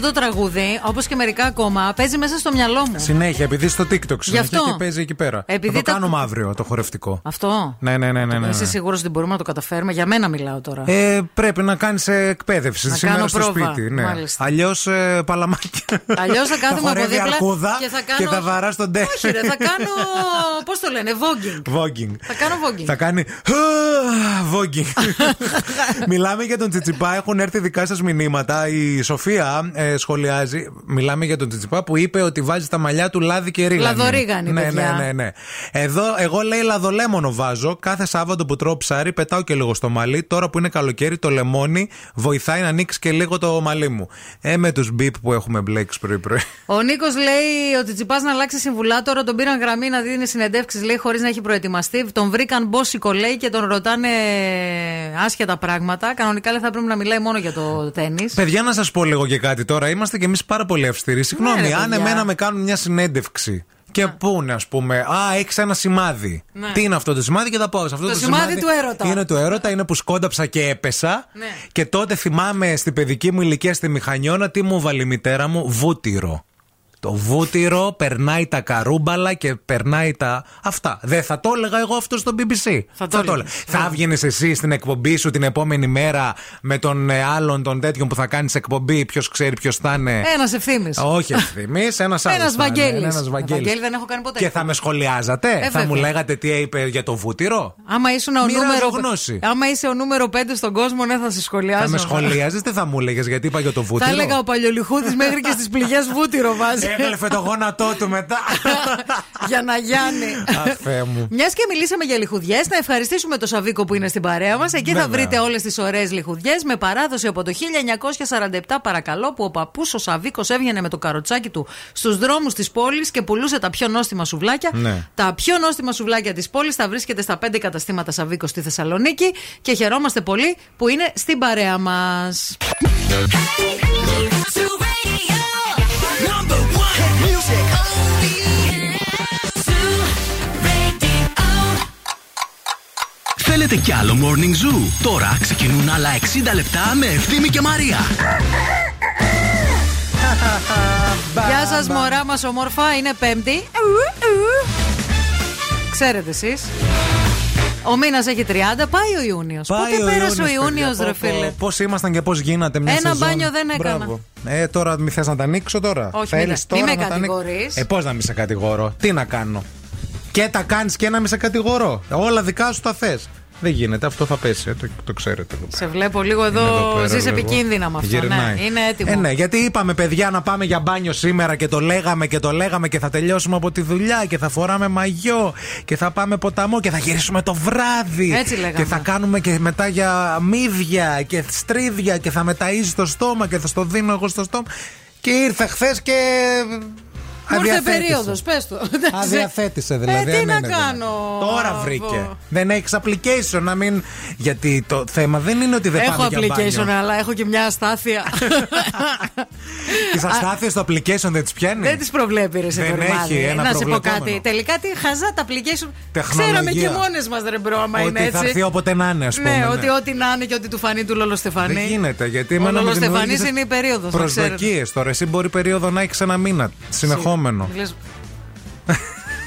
Αυτό το τραγούδι, όπως και μερικά ακόμα, παίζει μέσα στο μυαλό μου. Συνέχεια, επειδή στο TikTok συνέχεια αυτό. και παίζει εκεί πέρα. Επειδή θα το τα- κάνουμε αύριο το χορευτικό. Αυτό. Ναι, ναι, ναι. ναι, ναι, Είσαι ναι. σίγουρος ότι μπορούμε να το καταφέρουμε; Για μένα μιλάω τώρα. Ε, πρέπει να κάνεις εκπαίδευση Να σήμερα κάνω στο πρόβα, σπίτι. Ναι. μάλιστα. Αλλιώς ε, παλαμάκια. Αλλιώς θα κάθομαι από χορεύει δίπλα αρκούδα και θα κάνω. και θα βαράς τον τέφι. Όχι, ρε, θα κάνω. Πώς το λένε, voguing. Voguing. Θα κάνω voguing. Θα κάνει. Voguing. Μιλάμε για τον Τσιτσιπά. Έχουν έρθει δικά σας μηνύματα. Η Σοφία ε, σχολιάζει. Μιλάμε για τον Τσιτσιπά που είπε ότι βάζει τα μαλλιά του λάδι και ρίγανη. Λαδορίγανη, ναι, παιδιά. ναι, ναι, ναι. Εδώ, εγώ λέει λαδολέμονο βάζω. Κάθε Σάββατο που τρώω ψάρι, πετάω και λίγο στο μαλλί. Τώρα που είναι καλοκαίρι, το λεμόνι βοηθάει να ανοίξει και λίγο το μαλλί μου. Ε, με τους μπίπ που έχουμε μπλέξει πρωί-πρωί. Ο Νίκος λέει ότι τσιπά να αλλάξει συμβουλάτορα. Τον πήραν γραμμή να δίνει συνεντεύξεις, λέει, χωρίς να έχει προετοιμαστεί. Τον βρήκαν μπόσικο, λέει, και τον ρωτάνε άσχετα πράγματα. Κανονικά λέει θα πρέπει να μιλάει μόνο για το τέννη. Παιδιά, να σας πω λίγο και κάτι τώρα. Είμαστε κι εμείς πάρα πολύ αυστηροί. Συγγνώμη, Ναι, ρε, αν παιδιά. εμένα με κάνουν μια συνέντευξη και πούνε, ας πούμε, Α, έχεις ένα σημάδι. Ναι. Τι είναι αυτό το σημάδι και θα πάω σε αυτό Το το, σημάδι του έρωτα. Είναι του έρωτα, είναι που σκόνταψα και έπεσα. Ναι. Και τότε θυμάμαι στην παιδική μου ηλικία στη Μηχανιώνα τι μου βάλει η μητέρα μου, βούτυρο. Το βούτυρο περνάει τα καρούμπαλα και περνάει τα. Αυτά. Δεν θα το έλεγα εγώ αυτό στο BBC. Θα το έλεγες. Θα έβγαινε εσύ στην εκπομπή σου την επόμενη μέρα με τον ε, άλλον τον τέτοιον που θα κάνεις εκπομπή. Ποιος ξέρει ποιος θα είναι. Ένας ευθύνη. Όχι ευθυμή, ένας άλλος. Ένας Βαγγέλης. Ένας Βαγγέλης. Βαγγέλη δεν έχω κάνει ποτέ. Και θα με σχολιάζατε, Ε, θα μου βέβαια. λέγατε τι είπε για το βούτυρο; Άμα, ήσουν ο Μοιράζω νούμερο... γνώση. Άμα είσαι ο νούμερο 5 στον κόσμο, ναι, θα σε σχολιάζω. Θα με σχολιάζεις, τι θα μου έλεγε γιατί είπα για το Θα βούτυρο; έλεγα ο Παλιολιχούδης μέχρι και στις πληγές βούτυρο βάζει. Έγλεφε το γόνατό του μετά. Για να γιάνει. Αχ, Θεέ μου. Μια και μιλήσαμε για λιχουδιέ, να ευχαριστήσουμε το Σαβίκο που είναι στην παρέα μα. Εκεί θα Βέβαια. βρείτε όλε τι ωραίε λιχουδιέ με παράδοση από το 1947, παρακαλώ, που ο παππού ο Σαβίκο έβγαινε με το καροτσάκι του στου δρόμου τη πόλη και πουλούσε τα πιο νόστιμα σουβλάκια. Ναι. Τα πιο νόστιμα σουβλάκια τη πόλη θα βρίσκεται στα 5 καταστήματα Σαβίκο στη Θεσσαλονίκη και χαιρόμαστε πολύ που είναι στην παρέα μα. Θέλετε κι άλλο Morning Zoo? Τώρα ξεκινούν άλλα 60 λεπτά με Ευθύμη και Μαρία. Γεια σας, μωρά μας, ομορφά. Είναι Πέμπτη. Ξέρετε εσείς. Ο μήνας έχει 30, πάει ο Ιούνιος. Πότε πέρασε ο Ιούνιος, ρε φίλε; Πώς ήμασταν και πώς γίνατε μια Ένα σεζόν. μπάνιο δεν έκανα. Μπράβο. Ε, τώρα μη θες να τα ανοίξω τώρα; Όχι, Θέλεις μη με- τώρα μη με να τα ανοίξω; κατηγορείς. Ε, πώς να μην σε κατηγορώ; Τι να κάνω; Και τα κάνεις και να μην σε κατηγορώ. Όλα δικά σου τα θες. Δεν γίνεται, αυτό θα πέσει, ε, το, το ξέρετε. εδώ Σε βλέπω λίγο εδώ, Είναι εδώ πέρα ζεις λίγο. επικίνδυνα με αυτό. Γυρνάει. Ναι, είναι έτοιμο. Ε, ναι, γιατί είπαμε παιδιά να πάμε για μπάνιο σήμερα και το λέγαμε και το λέγαμε και θα τελειώσουμε από τη δουλειά και θα φοράμε μαγιό και θα πάμε ποταμό και θα γυρίσουμε το βράδυ. Έτσι λέγαμε. Και θα κάνουμε και μετά για μύδια και στρίδια και θα μεταΐζει το στόμα και θα στο δίνω εγώ στο στόμα. Και ήρθε χθες και. Μου ήρθε αδιαθέτησε. περίοδος, πες το. Αδιαθέτησε δηλαδή. Ε, τι δεν να είναι δυνατόν. κάνω. Τώρα βρήκε. Δεν έχει application να μην. Γιατί το θέμα δεν είναι ότι δεν Έχω πάμε για application, μπάνιο. αλλά έχω και μια αστάθεια. [LAUGHS] Τις αστάθειες στο application δεν τις πιάνει; Δεν τις προβλέπει, ρε σε Δεν Δωρημάδη. έχει ένα Να σε πω προβλεπόμενο. κάτι. Τελικά τι χαζά τα application. Τεχνολογία. Ξέραμε και μόνες μας, ρε μπρο, άμα Ότι είναι θα έτσι. έρθει όποτε να είναι, ας πούμε. Ναι, ότι ό,τι να είναι και ό,τι του φανεί του Λόλο Στεφανή. Δεν γίνεται, γιατί Ο εμένα μου Λόλος Στεφανής δημιούργησε είναι η περίοδος, να ξέρετε. Προσδοκίες τώρα. Εσύ μπορεί περίοδο να έχεις ένα μήνα συνεχόμενο. Λες,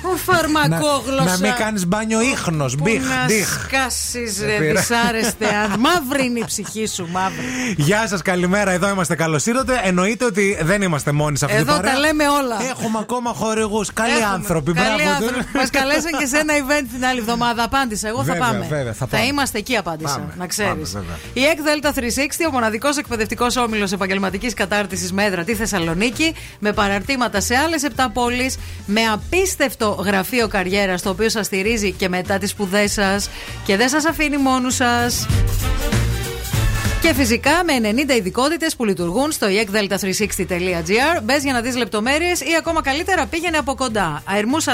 Ο φαρμακόγλωσσα; Να μην κάνεις μπάνιο ίχνος. Μπιχ, Να ντιχ. σκάσεις Δεν ρε πειράζει. δυσάρεστε αν- [LAUGHS] Μαύρη είναι η ψυχή σου μαύρη Γεια σας, καλημέρα. Εδώ είμαστε. Καλώς ήρθατε. Εννοείται ότι δεν είμαστε μόνοι σε αυτή Εδώ την παρέα. τα λέμε όλα Έχουμε ακόμα χορηγούς. Καλοί Έχουμε. άνθρωποι. Καλοί Μπράβο. άνθρωποι. Μας καλέσαν και σε ένα event την άλλη εβδομάδα Απάντησα, εγώ θα Βέβαια, πάμε βέβαια, θα πάμε. είμαστε εκεί απάντησα, Πάμε, να ξέρεις πάμε, βέβαια. Η ΕΚ ΔΕΛΤΑ 360, ο μοναδικός εκπαιδευτικός όμιλος επαγγελματικής κατάρτισης με έδρα τη Θεσσαλονίκη Με παραρτήματα σε άλλες 7 πόλεις Με απίστευτο γραφείο καριέρας Το οποίο σας στηρίζει και μετά τις σπουδές σας. Και δεν σας αφήνει μόνους σας και φυσικά με 90 ειδικότητες που λειτουργούν στο ekdelta360.gr. Μπες για να δεις λεπτομέρειες ή ακόμα καλύτερα πήγαινε από κοντά. Αερμού 45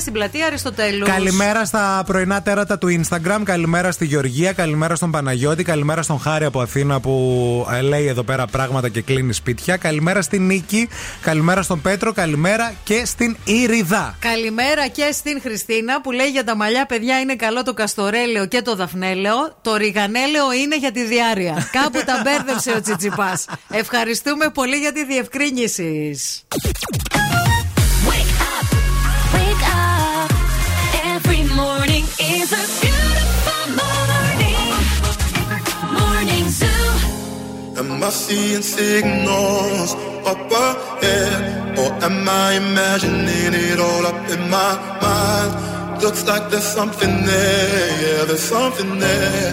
στην πλατεία Αριστοτέλους. Καλημέρα στα πρωινά τέρατα του Instagram. Καλημέρα στη Γεωργία. Καλημέρα στον Παναγιώτη. Καλημέρα στον Χάρη από Αθήνα που ε, λέει εδώ πέρα πράγματα και κλείνει σπίτια. Καλημέρα στην Νίκη. Καλημέρα στον Πέτρο. Καλημέρα και στην Ήριδα. Καλημέρα και στην Χριστίνα που λέει για τα μαλλιά, παιδιά, είναι καλό το καστορέλαιο και το δαφνέλαιο. Το ριγανέλαιο είναι για τη διάρκεια. Κάπου τα μπέρδεψε ο Τσιτσιπά. Ευχαριστούμε πολύ για τη διευκρίνηση. Wake up. Every morning is a beautiful morning. Morning Zoo. Am I seeing signals up ahead? Or am I imagining it all up in my mind? Looks like there's something there, yeah, there's something there.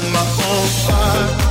fire?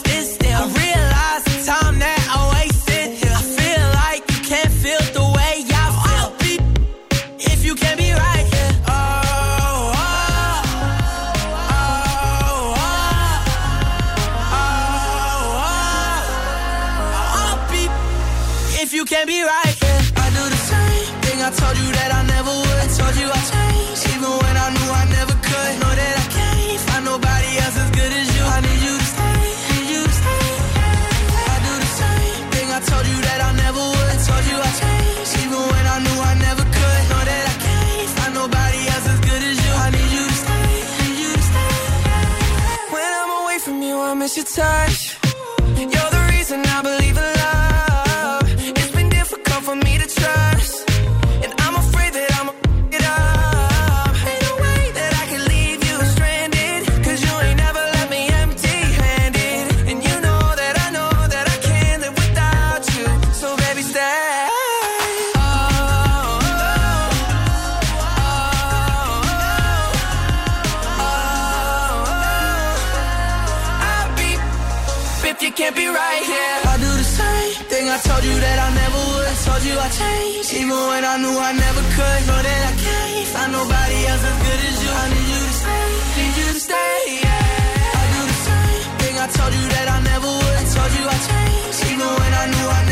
Else as good as you. I need you to stay, need you to stay. Yeah. I do the same thing I told you that I never would. I told you I changed, even when I knew I never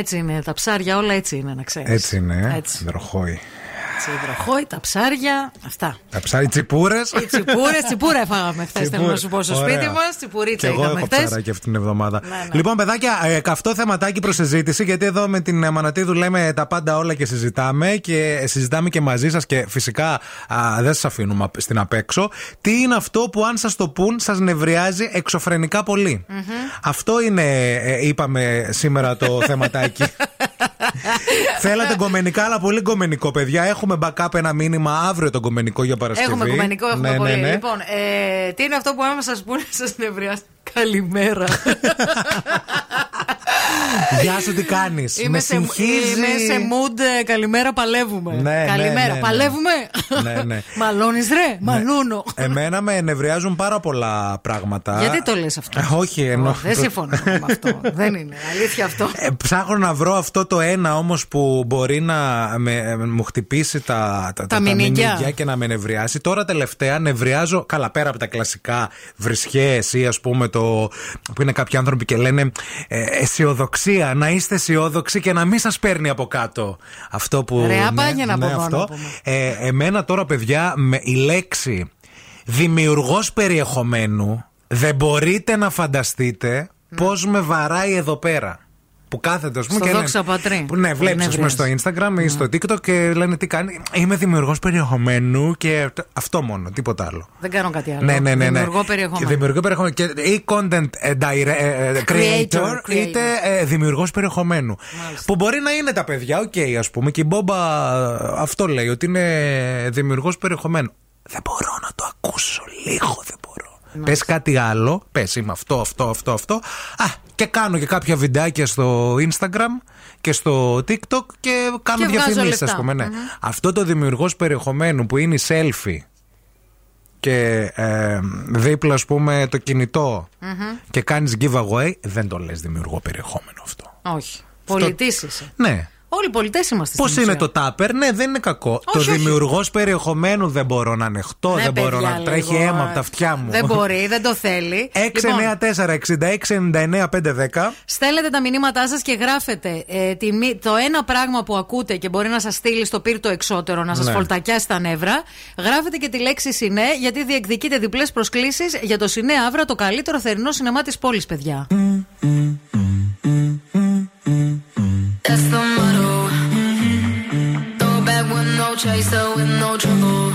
Έτσι είναι. Τα ψάρια όλα έτσι είναι, να ξέρεις. Έτσι είναι, ε. Έτσι. Δροχόη. Έτσι, η βροχόη, τα ψάρια, αυτά. Τα ψάρι τσιπούρες. Οι τσιπούρες, τσιπούρα έφαγαμε [LAUGHS] χθες. Θέλω να σου πω στο Ωραία. σπίτι μας. Τσιπουρίτσα Και εγώ είχαμε έχω χθες. ψαράκι αυτήν την εβδομάδα. Ναι, ναι. Λοιπόν, παιδάκια, ε, καυτό θεματάκι προς συζήτηση, γιατί εδώ με την ε, Μανατίδου λέμε τα πάντα όλα και συζητάμε και συζητάμε και μαζί σας και φυσικά α, δεν σας αφήνουμε απ- στην απέξω. Τι είναι αυτό που αν σας το πούν, σας νευριάζει εξωφρενικά πολύ. Αυτό είναι, ε, είπαμε σήμερα το θεματάκι. [LAUGHS] Θέλατε γκομενικά, αλλά πολύ γκομενικό, παιδιά. Έχουμε backup ένα μήνυμα αύριο το γκομενικό για Παρασκευή. Έχουμε κομμενικό, έχουμε Ναι, πολύ. ναι, ναι. Λοιπόν, ε, τι είναι αυτό που άμα σας πούνε, σας νευριάσει. Καλημέρα. [LAUGHS] Γεια σου, τι κάνεις. Είμαι, σε, είμαι σε mood ε, καλημέρα, παλεύουμε. Ναι, ναι, καλημέρα, ναι, ναι. παλεύουμε; ναι, ναι. [LAUGHS] Μαλώνεις ρε, μαλώνω. Εμένα με ενευριάζουν πάρα πολλά πράγματα. Γιατί το λες αυτό; Ε, Όχι, εννοώ. Δεν συμφωνώ [LAUGHS] με αυτό. Δεν είναι αλήθεια αυτό. Ε, ψάχνω να βρω αυτό το ένα όμως που μπορεί να με, ε, μου χτυπήσει τα, τα, Τα μηνύκια. και να με νευριάσει. Τώρα τελευταία νευριάζω, καλά πέρα από τα κλασικά βρισχές ή ας πούμε το. που είναι κάποιοι άνθρωποι και λένε ε, αισιοδοξία, να είστε αισιόδοξοι και να μην σας παίρνει από κάτω. Αυτό που. Ρε, απάγαινε από εδώ να αυτό. πούμε. Ε, εμένα τώρα, παιδιά, με η λέξη δημιουργός περιεχομένου δεν μπορείτε να φανταστείτε πώς με βαράει εδώ πέρα. Που κάθεται, ας πούμε. Στο και δόξα λένε- πατρί. που, Ναι, βλέπεις, ας πούμε, στο Instagram ή στο TikTok και λένε τι κάνει. Είμαι δημιουργός περιεχομένου και αυτό μόνο, τίποτα άλλο. Δεν κάνω κάτι άλλο. Ναι, ναι, ναι. ναι. Δημιουργώ περιεχόμενο. Δημιουργό περιεχομένου. Και, ή content ε, dire- ε, ε, creator, Creator, είτε ε, δημιουργός περιεχομένου. Που μπορεί να είναι τα παιδιά, οκ, ας πούμε. Και η Μπόμπα ε, αυτό λέει, ότι είναι δημιουργός περιεχομένου. Δεν μπορώ να το ακούσω λίγο, δεν μπορώ. Πες κάτι άλλο, πες είμαι αυτό, αυτό, αυτό, αυτό. Α, και κάνω και κάποια βιντεάκια στο Instagram και στο TikTok και κάνω Και βγάζω διαφημίσεις, λεφτά. α πούμε. Ναι. Μμμ. Αυτό το δημιουργός περιεχομένου που είναι η selfie και ε, δίπλα, ας πούμε, το κινητό Μμμ. και κάνεις giveaway, δεν το λες δημιουργό περιεχόμενο αυτό. Όχι. Πολιτής είσαι. Ναι. Όλοι οι πολιτές είμαστε Πώς στην είναι ουσία. το τάπερ, ναι, δεν είναι κακό. το όχι. δημιουργός περιεχομένου δεν μπορώ να ανεχτώ, Ναι, δεν μπορώ παιδιά, να λίγο, τρέχει αίμα ε, από τα αυτιά μου. Δεν μπορεί, δεν το θέλει. [LAUGHS] Λοιπόν, 694-6699-510. Στέλνετε τα μηνύματά σας και γράφετε ε, τη μη- το ένα πράγμα που ακούτε και μπορεί να σας στείλει στο πύρτο εξώτερο, να σας Ναι. φολτακιάσει τα νεύρα. Γράφετε και τη λέξη Σινέ, γιατί διεκδικείτε διπλές προσκλήσεις για το Σινέ Αύρα, το καλύτερο θερινό σινεμά της πόλης, παιδιά. That's chaser, with no trouble.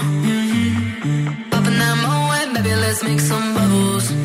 Popping that moe, baby, let's make some bubbles.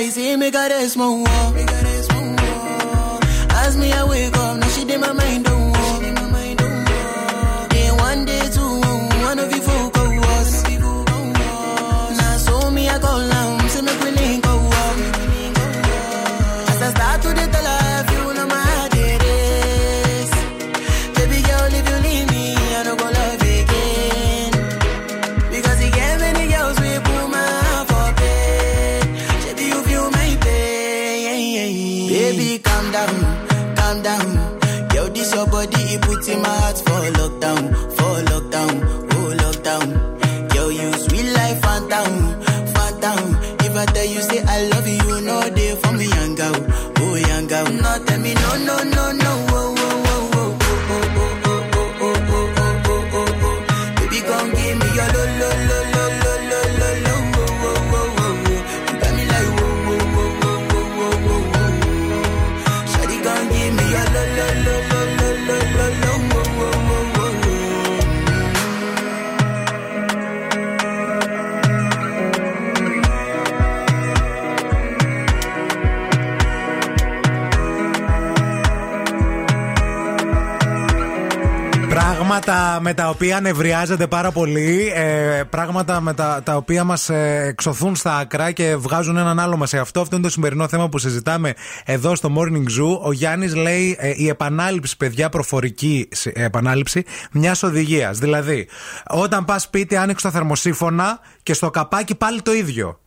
y si me small one. Με τα οποία νευριάζεται πάρα πολύ. Ε, πράγματα με τα, τα οποία μας εξωθούν στα άκρα και βγάζουν έναν άλλο μας σε αυτό. Αυτό είναι το σημερινό θέμα που συζητάμε εδώ στο Morning Zoo. Ο Γιάννης λέει ε, η επανάληψη, παιδιά, προφορική σε- επανάληψη μιας οδηγίας. Δηλαδή, όταν πας σπίτι, άνοιξε το θερμοσύφωνα και στο καπάκι πάλι το ίδιο.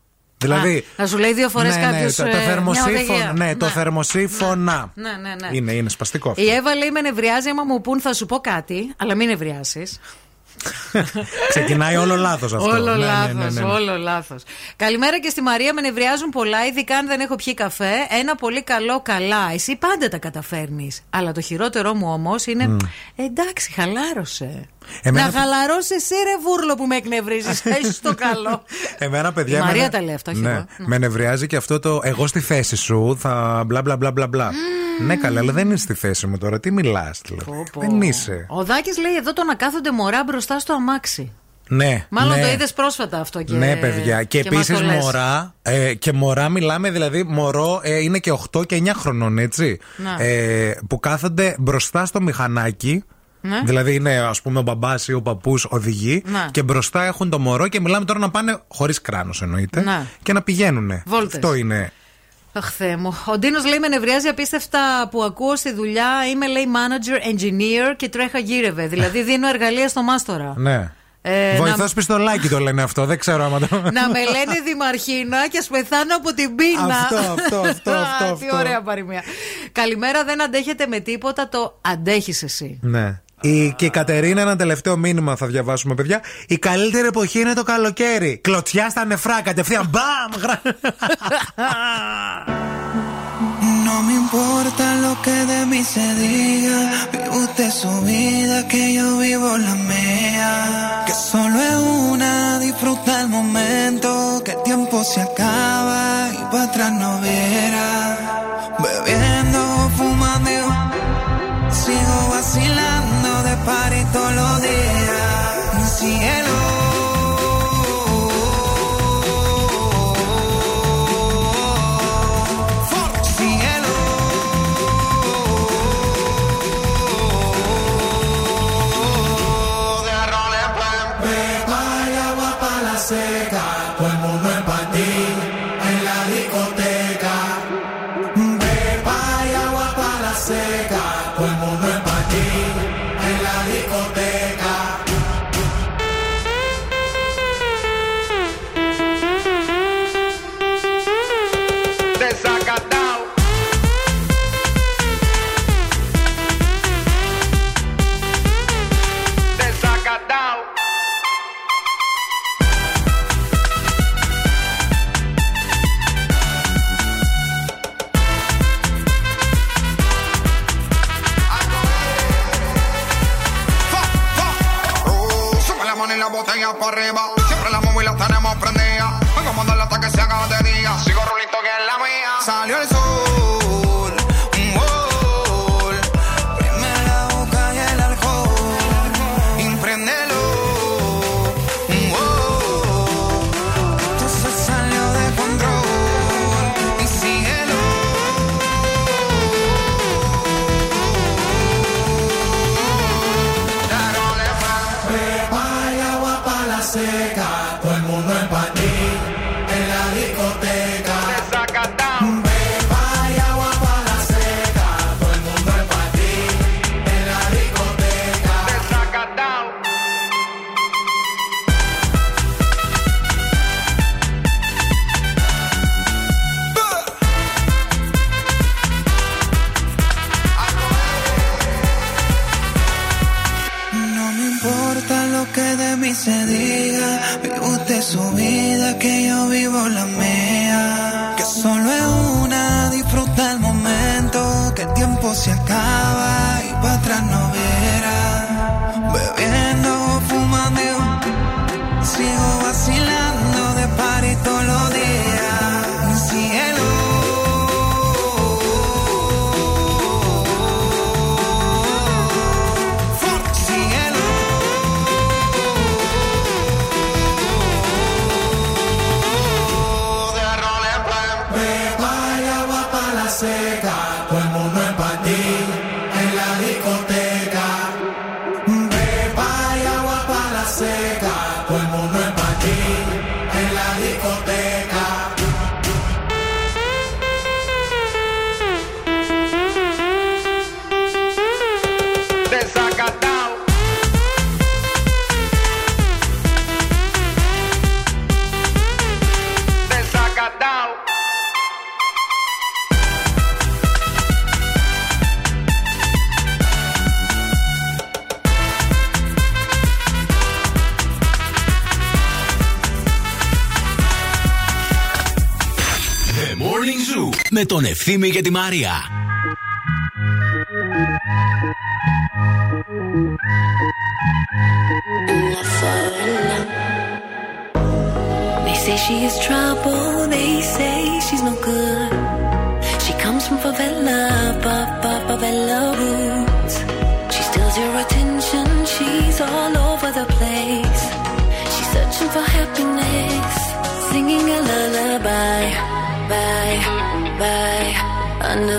Δηλαδή. Α, να σου λέει δύο φορές ναι, ναι, κάποιος, το, το ε, μια θερμοσύφωνα. οδηγία. Ναι, το Ναι. θερμοσύφωνα. Ναι, ναι, ναι. Είναι, είναι σπαστικό αυτό. Η Εύα λέει με νευριάζει άμα μου πούν θα σου πω κάτι, αλλά μην νευριάσεις. [LAUGHS] Ξεκινάει όλο λάθος αυτό. Όλο Ναι, ναι, λάθος, ναι, ναι, ναι. όλο λάθος. Καλημέρα και στη Μαρία, με νευριάζουν πολλά, ειδικά αν δεν έχω πιει καφέ. Ένα πολύ καλό καλά. Εσύ πάντα τα καταφέρνεις. Αλλά το χειρότερό μου όμως είναι. Μμ. Εντάξει, χαλάρωσε. Εμένα- Να χαλαρώσεις εσύ, ρε βούρλο που με εκνευρίζεις. [LAUGHS] Έχεις το καλό. Εμένα, παιδιά. Η Μαρία εμένα- τα λέει αυτά, όχι ναι, εγώ. Με νευριάζει και αυτό το εγώ στη θέση σου θα μπλα μπλα μπλα μπλα μπλα. Ναι, καλά, αλλά δεν είναι στη θέση μου τώρα. Τι μιλάς, δηλαδή. Δεν είσαι. Ο Δάκης λέει εδώ το να κάθονται μωρά μπροστά στο αμάξι. Ναι. Μάλλον ναι. το είδες πρόσφατα αυτό και. Ναι, παιδιά. Και, μας επίσης το λες. μωρά. Ε, και μωρά μιλάμε, δηλαδή, μωρό ε, είναι και 8 και 9 χρονών, έτσι. Να. Ε, που κάθονται μπροστά στο μηχανάκι. Ναι. Δηλαδή είναι ας πούμε ο μπαμπάς ή ο παππούς οδηγεί Να. και μπροστά έχουν το μωρό και μιλάμε τώρα να πάνε χωρίς κράνος εννοείται Να. και να πηγαίνουν. Βόλτες. Αυτό είναι. Αχ, Θεέ μου. Ο Ντίνος λέει: Με νευριάζει απίστευτα που ακούω στη δουλειά. Είμαι, λέει, manager, engineer και τρέχα γύρευε. Δηλαδή, δίνω εργαλεία στο μάστορα. Ναι. Ε, Βοηθό να- πιστολάκι το λένε αυτό. Δεν ξέρω άμα το. [LAUGHS] Να με λένε Δημαρχίνα και ας πεθάνω από την πείνα. Αυτό, αυτό, αυτό, [LAUGHS] Α, αυτό, Τι αυτό. ωραία παροιμία. Καλημέρα, δεν αντέχετε με τίποτα. Το αντέχεις εσύ. Ναι. Η, και η Κατερίνα, ένα τελευταίο μήνυμα θα διαβάσουμε, παιδιά. Η καλύτερη εποχή είναι το καλοκαίρι. Κλωτσιά στα νεφρά, κατευθείαν μπαμ! [LAUGHS] γρα- No me importa lo que de mí se diga. Vive usted su vida, que yo vivo la mía. Que solo es una, disfruta el momento. Que el tiempo se acaba y para atrás no viera. Bebiendo, fumando, sigo vacilando pare todos los días. Cielo Ευθύμη και τη Μάρια.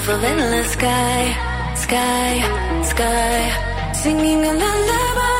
beautiful endless sky, sky, sky, singing a lullaby.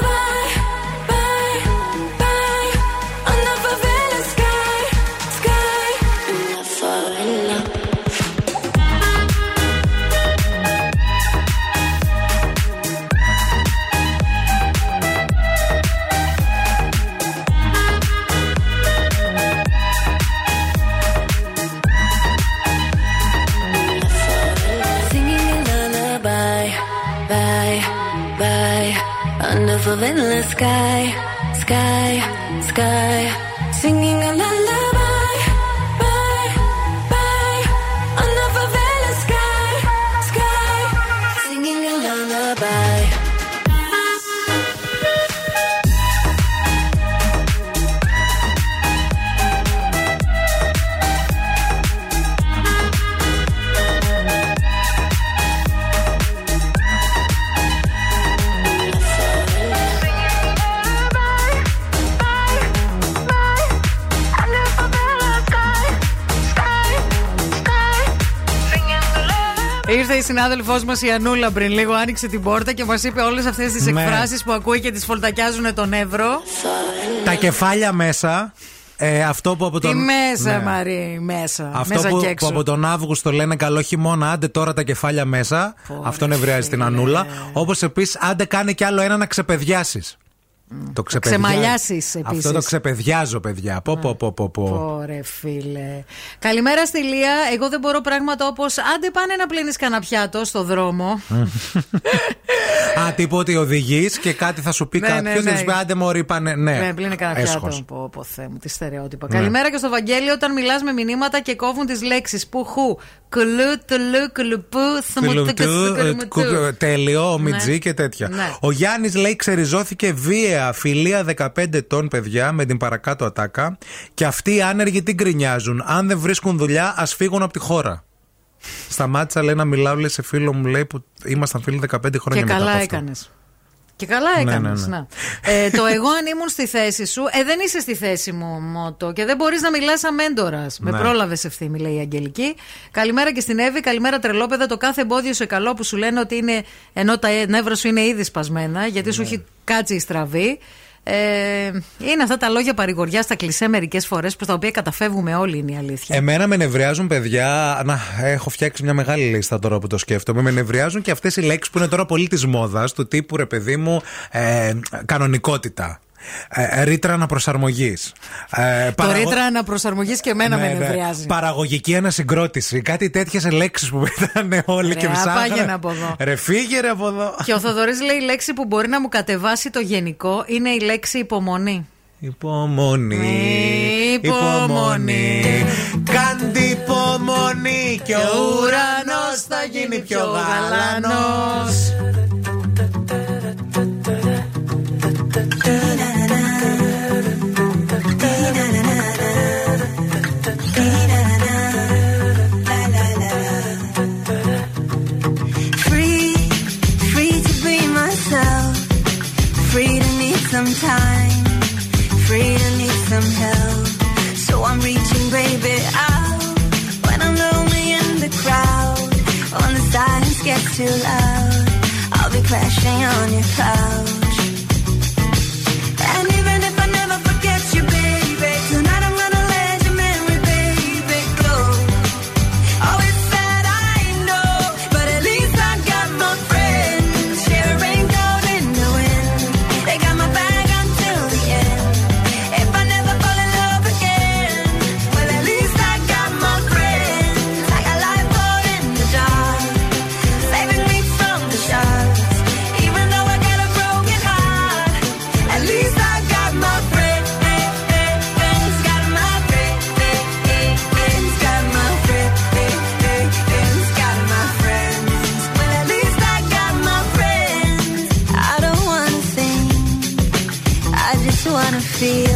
The sky, συνάδελφός μας η Ανούλα πριν λίγο, άνοιξε την πόρτα και μας είπε όλες αυτές τις Ναι. εκφράσεις που ακούει και τις φολτακιάζουν τον Εύρο. Τα κεφάλια μέσα. Ε, αυτό που από Τι τον. μέσα, Ναι. Μαρή, μέσα. Αυτό μέσα που, και που έξω. από τον Αύγουστο λένε καλό χειμώνα, άντε τώρα τα κεφάλια μέσα. αυτό νευριάζει την Ανούλα. Όπως επίσης, άντε κάνε κι άλλο ένα να ξεπεδιάσεις. Το ξεπεδιά- ξεμαλιάσεις επίσης. Αυτό το ξεπεδιάζω, παιδιά. Πω, πω, πω, πω, πω. Ωραία, φίλε. Καλημέρα στη Λία. Εγώ δεν μπορώ πράγματα όπως άντε πάνε να πλύνεις κανένα πιάτο στο δρόμο. Α, τύπου ότι οδηγείς και κάτι θα σου πει Ναι, κάποιο ναι, και ναι. θα σου πει άντε μωρή πάνε. Ναι, Ναι, πλύνε κανένα Έσχος. πιάτο. Πω, πω, Θεέ μου, τι στερεότυπα. Ναι. Καλημέρα και στο Βαγγέλη όταν μιλάς με μηνύματα και κόβουν τις λέξεις. Που, χου, κουλού, τουλού, κουλουπού, θμουτού και Τουλουτού, ε, σκουρμουτού. κου- Τέλειο, ομιτζή Ναι. και τέτοια. Ναι. Ο Γιάννης λέει ξεριζώθηκε βίαια φιλία 15 ετών παιδιά με την παρακάτω ατάκα και αυτοί οι άνεργοι τι γκρινιάζουν; Αν δεν βρίσκουν δουλειά, ας φύγουν από τη χώρα. Σταμάτησα λέει να μιλάω λέει, σε φίλο μου λέει που ήμασταν φίλοι 15 χρόνια Και μετά καλά από αυτό. έκανες. Και καλά Ναι, έκανες. ναι, ναι. ε, το εγώ αν ήμουν στη θέση σου, ε, δεν είσαι στη θέση μου, Μότο. Και δεν μπορείς να μιλάς αμέντορας. Με Ναι. πρόλαβες ευθύμη, λέει η Αγγελική. Καλημέρα και στην Εύη. Καλημέρα, τρελόπεδα. Το κάθε εμπόδιο σε καλό που σου λένε ότι είναι. ενώ τα νεύρα σου είναι ήδη σπασμένα, γιατί σου έχει κάτσει η στραβή. Ε, είναι αυτά τα λόγια παρηγοριά στα κλισέ μερικές φορές προς τα οποία καταφεύγουμε όλοι, είναι η αλήθεια. Εμένα με νευριάζουν παιδιά. Να, έχω φτιάξει μια μεγάλη λίστα τώρα που το σκέφτομαι. Με νευριάζουν και αυτές οι λέξεις που είναι τώρα πολύ της μόδας, του τύπου ρε παιδί μου, ε, κανονικότητα. Ε, ρήτρα αναπροσαρμογής. Ε, Το ρήτρα αναπροσαρμογής και εμένα Ναι, με ναι. νευριάζει. Παραγωγική ανασυγκρότηση. Κάτι τέτοιες λέξεις που ήταν όλοι και Ρε, ψάχναν. απάγαινε από εδώ. Ρε, φύγε ρε από εδώ. Και ο Θοδωρής λέει η λέξη που μπορεί να μου κατεβάσει το γενικό είναι η λέξη υπομονή. Υπομονή. Υπομονή. Κάντε υπομονή και ο ουρανός θα γίνει πιο γαλανός. Too loud. I'll be crashing on your couch. see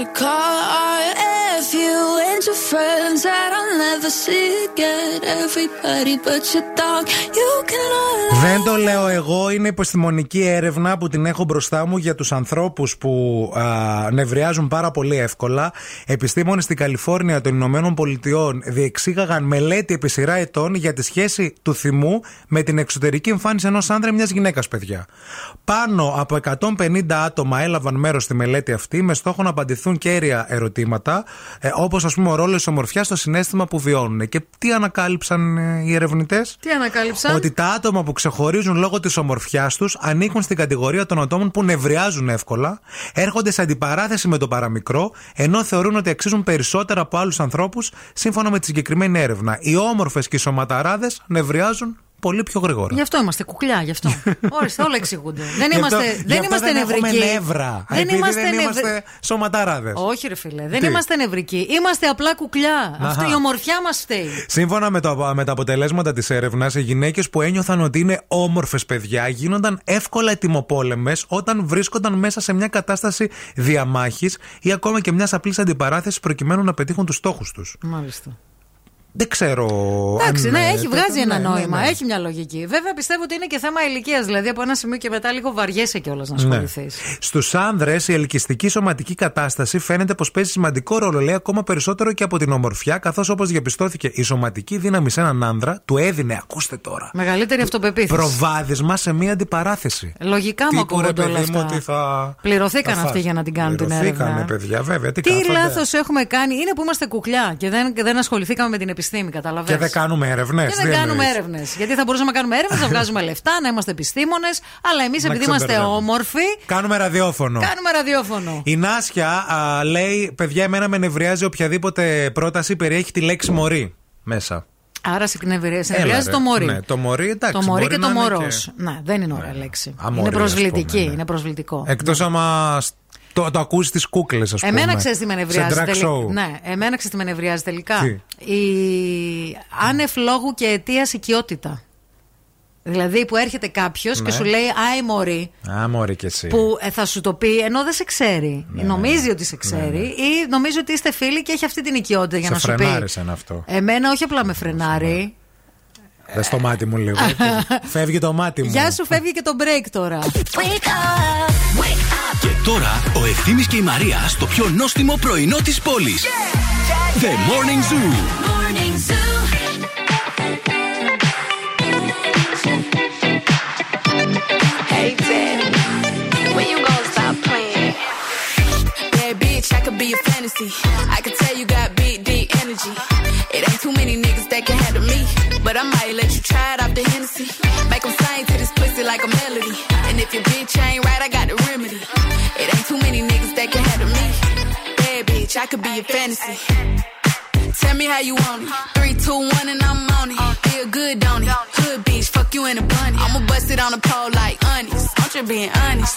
you call Δεν το λέω εγώ, είναι επιστημονική έρευνα που την έχω μπροστά μου για τους ανθρώπους που α, νευριάζουν πάρα πολύ εύκολα. Επιστήμονες στην Καλιφόρνια των Ηνωμένων Πολιτειών διεξήγαγαν μελέτη επί σειρά ετών για τη σχέση του θυμού με την εξωτερική εμφάνιση ενός άνδρα ή μιας γυναίκας, παιδιά. Πάνω από 150 άτομα έλαβαν μέρος στη μελέτη αυτή με στόχο να απαντηθούν κέρια ερωτήματα, ε, όπως ας πούμε ο ρόλος της ομορφιάς στο συνέστημα που βιώνουν. Και τι ανακάλυψαν ε, οι ερευνητές; Τι ανακάλυψαν; Ότι τα άτομα που ξεχωρίζουν λόγω της ομορφιάς τους ανήκουν στην κατηγορία των ατόμων που νευριάζουν εύκολα, έρχονται σε αντιπαράθεση με το παραμικρό, ενώ θεωρούν ότι αξίζουν περισσότερα από άλλους ανθρώπους, σύμφωνα με τη συγκεκριμένη έρευνα. Οι όμορφες και οι σωματαράδες νευριάζουν πολύ πιο γρήγορα. Γι' αυτό είμαστε κουκλιά, γι' αυτό. [LAUGHS] Ορίστε, όλα εξηγούνται. Δεν Γι' αυτό- είμαστε, γι' δεν αυτό είμαστε δεν έχουμε νευρικοί. νεύρα. Δεν Επειδή είμαστε, δεν νευρ- είμαστε σωματαράδε. Όχι, ρε φίλε. Δεν Τι; είμαστε νευρικοί. Είμαστε απλά κουκλιά. Αχα. Αυτή η ομορφιά μας φταίει. Σύμφωνα με, το, με τα αποτελέσματα της έρευνας, οι γυναίκες που ένιωθαν ότι είναι όμορφες παιδιά γίνονταν εύκολα ετοιμοπόλεμες όταν βρίσκονταν μέσα σε μια κατάσταση διαμάχης ή ακόμα και μιας απλής αντιπαράθεσης προκειμένου να πετύχουν τους στόχους τους. Μάλιστα. Δεν ξέρω. Εντάξει, αν, ναι, ε, έχει το- βγάζει ένα ναι, ναι, νόημα. ναι. Έχει μια λογική. Βέβαια, πιστεύω ότι είναι και θέμα ηλικίας. Δηλαδή, από ένα σημείο και μετά λίγο βαριέσαι κιόλας να Ναι. ασχοληθείς. Στους άνδρες, η ελκυστική σωματική κατάσταση φαίνεται πως παίζει σημαντικό ρόλο, λέει, ακόμα περισσότερο και από την ομορφιά, καθώς όπως διαπιστώθηκε η σωματική δύναμη σε έναν άνδρα του έδινε, ακούστε τώρα, Μεγαλύτερη αυτοπεποίθηση. προβάδισμα σε μία αντιπαράθεση. Λογικά μου Τύπου, ρε ακούγονται όλα παιδί μου, αυτά. ότι θα. Πληρωθήκαν θα αυτοί φας. για να την κάνουν την Πληρωθήκανε, έρευνα. παιδιά, βέβαια. Τι, Τι κάθονται. λάθος έχουμε κάνει είναι που είμαστε κουκλιά και δεν, και δεν ασχοληθήκαμε με την επιστήμη, καταλαβαίνετε. Και δεν κάνουμε έρευνες. Και δεν κάνουμε έρευνες. Γιατί θα μπορούσαμε να κάνουμε έρευνες, να [LAUGHS] βγάζουμε λεφτά, να είμαστε επιστήμονες, αλλά εμείς Να επειδή είμαστε ξεμπερδεύουμε. όμορφοι, Κάνουμε ραδιόφωνο. κάνουμε ραδιόφωνο. Η Νάσια α, λέει: Παιδιά, εμένα με νευριάζει οποιαδήποτε πρόταση περιέχει τη λέξη μωρή μέσα. Άρα σε νευριάζει σε Έλα, νευριάζει ρε. το μωρί. Ναι, το μωρί, εντάξει. το μωρί μπορεί και το να είναι μωρός. και- Ναι, δεν είναι ωραία λέξη. αμόρι, είναι ας προσβλητική. πούμε, ναι. Είναι προσβλητικό. Εκτός άμα. Το, το ακούς στις κούκλες, ας πούμε. Εμένα ξέρεις τι με νευριάζει. Σε drag τελικά. show. Ναι, εμένα ξέρεις τι με νευριάζει τελικά. Τι; Η άνευ λόγου και αιτίας οικειότητα. Δηλαδή που έρχεται κάποιος και Ναι. σου λέει Άι Μωρή, Α, μωρή και εσύ. που ε, θα σου το πει ενώ δεν σε ξέρει. Ναι, νομίζει ότι σε ξέρει ή νομίζει ότι είστε φίλοι και έχει αυτή την οικειότητα για Σε να σου πει. φρενάρισαν αυτό. Εμένα όχι απλά με φρενάρει. Δες το μάτι μου λίγο. [LAUGHS] Φεύγει το μάτι μου. Γεια σου, φεύγει και το break τώρα. Και τώρα ο Ευθύμης και η Μαρία στο πιο νόστιμο πρωινό της πόλης. The Morning Zoo. Hey, Daddy, when you gonna stop playing? Bad bitch, I could be a fantasy. I could tell you got big, deep energy. Too many niggas that can handle me. But I might let you try it off the Hennessy. Make 'em sing to this pussy like a melody. And if your bitch ain't right, I got the remedy. It ain't too many niggas that can handle me. Bad bitch, I could be a fantasy. Tell me how you want it. Three, two, one, and I'm on it. Feel good, don't it? Hood bitch, fuck you in a bunny. I'ma bust it on the pole like honest. I'm just being honest.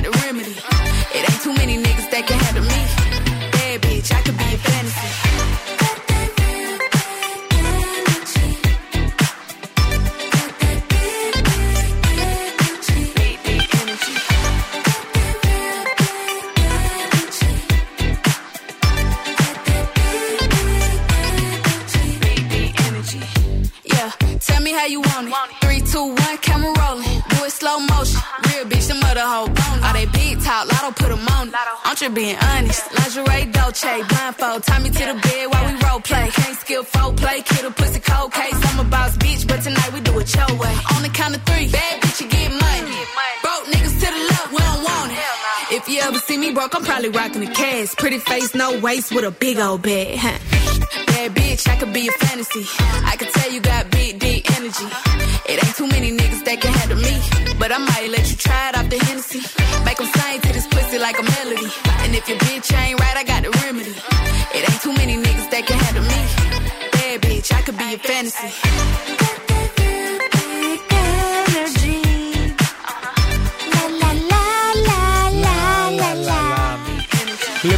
it. Being honest. Lingerie, Dolce, blindfold. Tie me to the bed while we role play. Can't skill play, kid a pussy cold case. I'm a boss bitch, but tonight we do it your way. On the count of three, bad bitch, you get money. Broke niggas to the left, we don't want it. If you ever see me broke, I'm probably rocking the cash. Pretty face, no waist, with a big old bag. Bad bitch, I could be a fantasy. I could tell you got big, deep energy. It ain't too many niggas that can handle me. But I might let you try it off the Hennessy. Make 'em sing to this pussy like a melody. And if your bitch ain't right, I got the remedy. It ain't too many niggas that can handle me. Bad bitch, I could be a fantasy.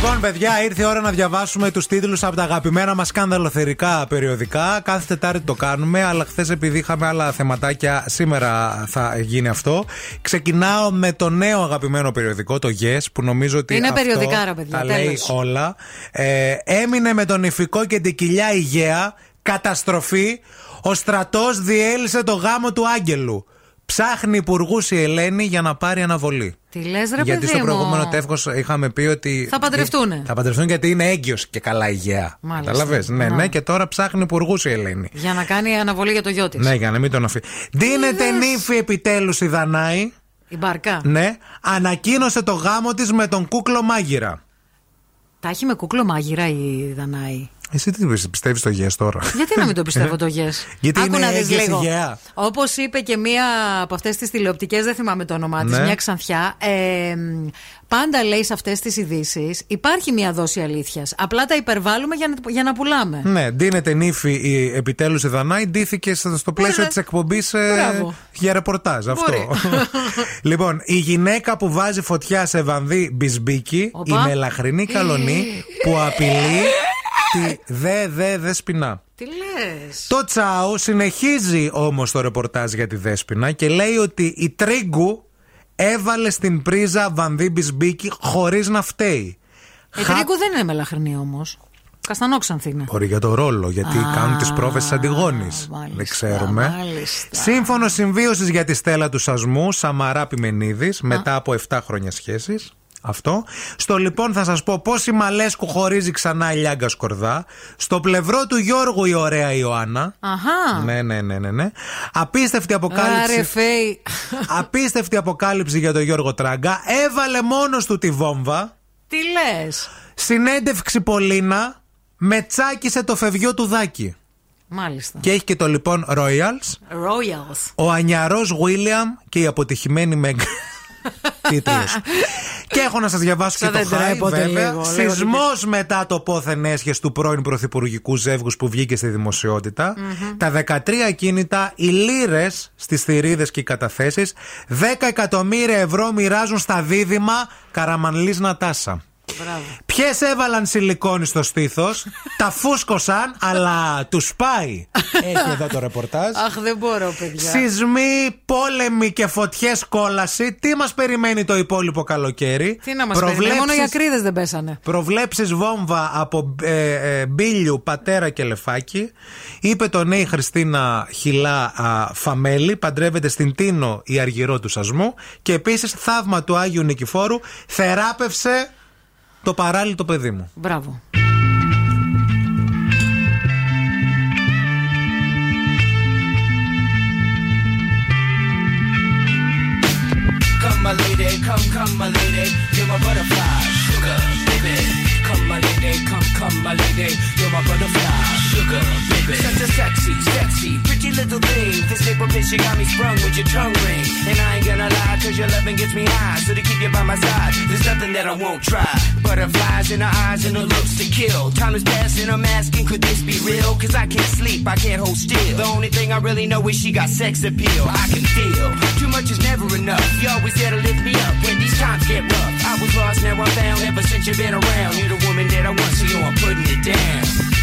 Λοιπόν, παιδιά, ήρθε η ώρα να διαβάσουμε τους τίτλους από τα αγαπημένα μας σκανδαλοθερικά περιοδικά. Κάθε Τετάρτη το κάνουμε, αλλά χθες επειδή είχαμε άλλα θεματάκια, σήμερα θα γίνει αυτό. Ξεκινάω με το νέο αγαπημένο περιοδικό, το Yes, που νομίζω ότι. Είναι αυτό περιοδικά, ρε παιδιά, Τα λέει τέλος. όλα. Ε, έμεινε με τον ηφικό και την κοιλιά υγεία. Καταστροφή. Ο στρατός διέλυσε το γάμο του Άγγελου. Ψάχνει υπουργούς η Ελένη για να πάρει αναβολή. Τι λες, ρε γιατί παιδί στο μου; προηγούμενο τεύχος είχαμε πει ότι. Θα παντρευτούνε. Θα παντρευτούν γιατί είναι έγκυος και καλά υγεία. Μάλιστα. Κατάλαβε. Ναι, Να. ναι, και τώρα ψάχνει υπουργούς η Ελένη. Για να κάνει αναβολή για το γιο της. Ναι, για να μην τον αφήσει. Δίνεται νύφη επιτέλους η Δανάη. Η μπαρκά. Ναι, ανακοίνωσε το γάμο της με τον κούκλο μάγειρα. Τα έχει με κούκλο μάγειρα η Δανάη. Εσύ τι πιστεύεις στο γε τώρα; Γιατί να μην το πιστεύω το yes; Γιατί Άκου είναι να δεις έγκυος λίγο. υγεία. Όπως είπε και μία από αυτές τις τηλεοπτικές, δεν θυμάμαι το όνομά της, Ναι. μια ξανθιά. Ε, πάντα λέει σε αυτές τις ειδήσεις υπάρχει μία δόση αλήθειας. Απλά τα υπερβάλλουμε για να, για να πουλάμε. Ναι, δίνεται νύφη η επιτέλους η Δανάη, ντύθηκε στο στο πλαίσιο Ωραία. της εκπομπής Μπράβο. για ρεπορτάζ. Αυτό. [LAUGHS] λοιπόν, η γυναίκα που βάζει φωτιά σε βανδύ μπισμπίκι, Οπα. η μελαχρινή καλονή που απειλεί [LAUGHS] τη δε δε δεσπινά. Τι λες; Το Τσάου συνεχίζει όμως το ρεπορτάζ για τη Δέσποινα και λέει ότι η Τρίγκου έβαλε στην πρίζα βανδύ μπισμπίκι χωρίς να φταίει. Η Τρίκου δεν είναι μελαχρινή όμως. Καστανόξανθη είναι. Μπορεί για το ρόλο, γιατί Α, κάνουν τις πρόβες της Αντιγόνης. Δεν ξέρουμε. μάλιστα. Σύμφωνο συμβίωσης για τη στέλα του Σασμού, Σαμαρά Πιμενίδης, μετά από 7 χρόνια σχέσης. Αυτό. Στο λοιπόν θα σας πω πώς η Μαλέσκου χωρίζει ξανά η Λιάγκα Σκορδά. Στο πλευρό του Γιώργου η ωραία Ιωάννα. Αχά. Ναι, ναι, ναι, ναι, ναι. Απίστευτη Άρε, αποκάλυψη. φέι. [LAUGHS] Απίστευτη αποκάλυψη για τον Γιώργο Τράγκα. Έβαλε μόνος του τη βόμβα. Τι λες; Συνέντευξη Πολίνα. Με τσάκισε το φευγιό του Δάκη. Μάλιστα. Και έχει και το λοιπόν Royals. Royals. Ο Ανιαρός Βίλιαμ και η αποτυχημένη Μεγ. Τίτλος. και έχω να σας διαβάσω Σαν και το δεν χάι, τρέπονται βέβαια. λίγο, Σεισμός μετά το πόθεν έσχες του πρώην πρωθυπουργικού ζεύγους που βγήκε στη δημοσιοτητα Τα 13 ακίνητα, οι λίρες στις θηρίδες και οι καταθέσεις, 10 εκατομμύρια ευρώ μοιράζουν στα δίδυμα Καραμανλής Νατάσα. Μπράβο. Ποιες έβαλαν σιλικόνη στο στήθος, τα φούσκωσαν, αλλά τους πάει. Έχει εδώ το ρεπορτάζ. Αχ, δεν μπορώ, παιδιά. Σεισμοί, πόλεμοι και φωτιές κόλαση. Τι μας περιμένει το υπόλοιπο καλοκαίρι; Τι να μας περιμένει. Μόνο οι ακρίδες δεν πέσανε. Προβλέψεις βόμβα από ε, ε, μπίλιου, πατέρα και λεφάκι. Είπε το νέο η Χριστίνα Χιλά α, Φαμέλη. Παντρεύεται στην Τίνο η αργυρό του σασμού. Και επίσης θαύμα του Άγιου Νικηφόρου. Θεράπευσε το παράλληλο παιδί μου. Μπράβο. Come, my lady, come, come, my lady, you're my butterfly, sugar, baby. Come, my lady, come, come, my lady, you're my butterfly, sugar, baby. Such a sexy, sexy, pretty little thing. This paper bitch, you got me sprung with your tongue ring. And I ain't gonna lie, cause your loving gets me high. So to keep you by my side, there's nothing that I won't try. Butterflies in her eyes and her looks to kill. Time is passing, I'm asking, could this be real? Cause I can't sleep, I can't hold still. The only thing I really know is she got sex appeal. I can feel too much is never enough. You always there to lift me up when these times get rough. I was lost, now I'm found. Ever since you've been around, you're the woman that I want, so I'm putting it down.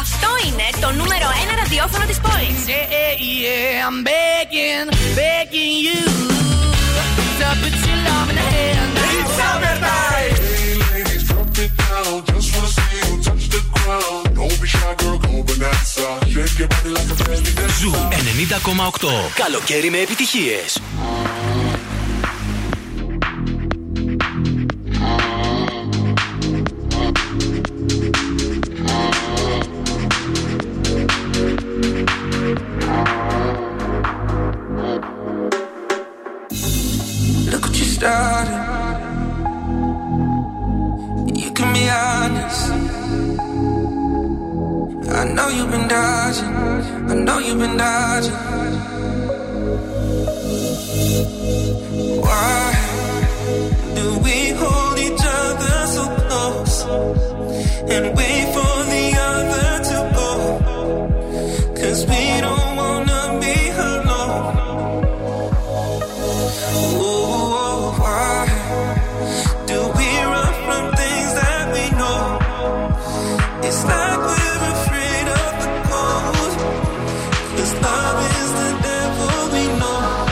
Αυτό είναι το νούμερο ένα ραδιόφωνο της πόλης. Zou 90,8. Καλοκαίρι με επιτυχίες. Started. You can be honest. I know you've been dodging. I know you've been dodging. Why do we hold each other so close and wait love is the devil we know.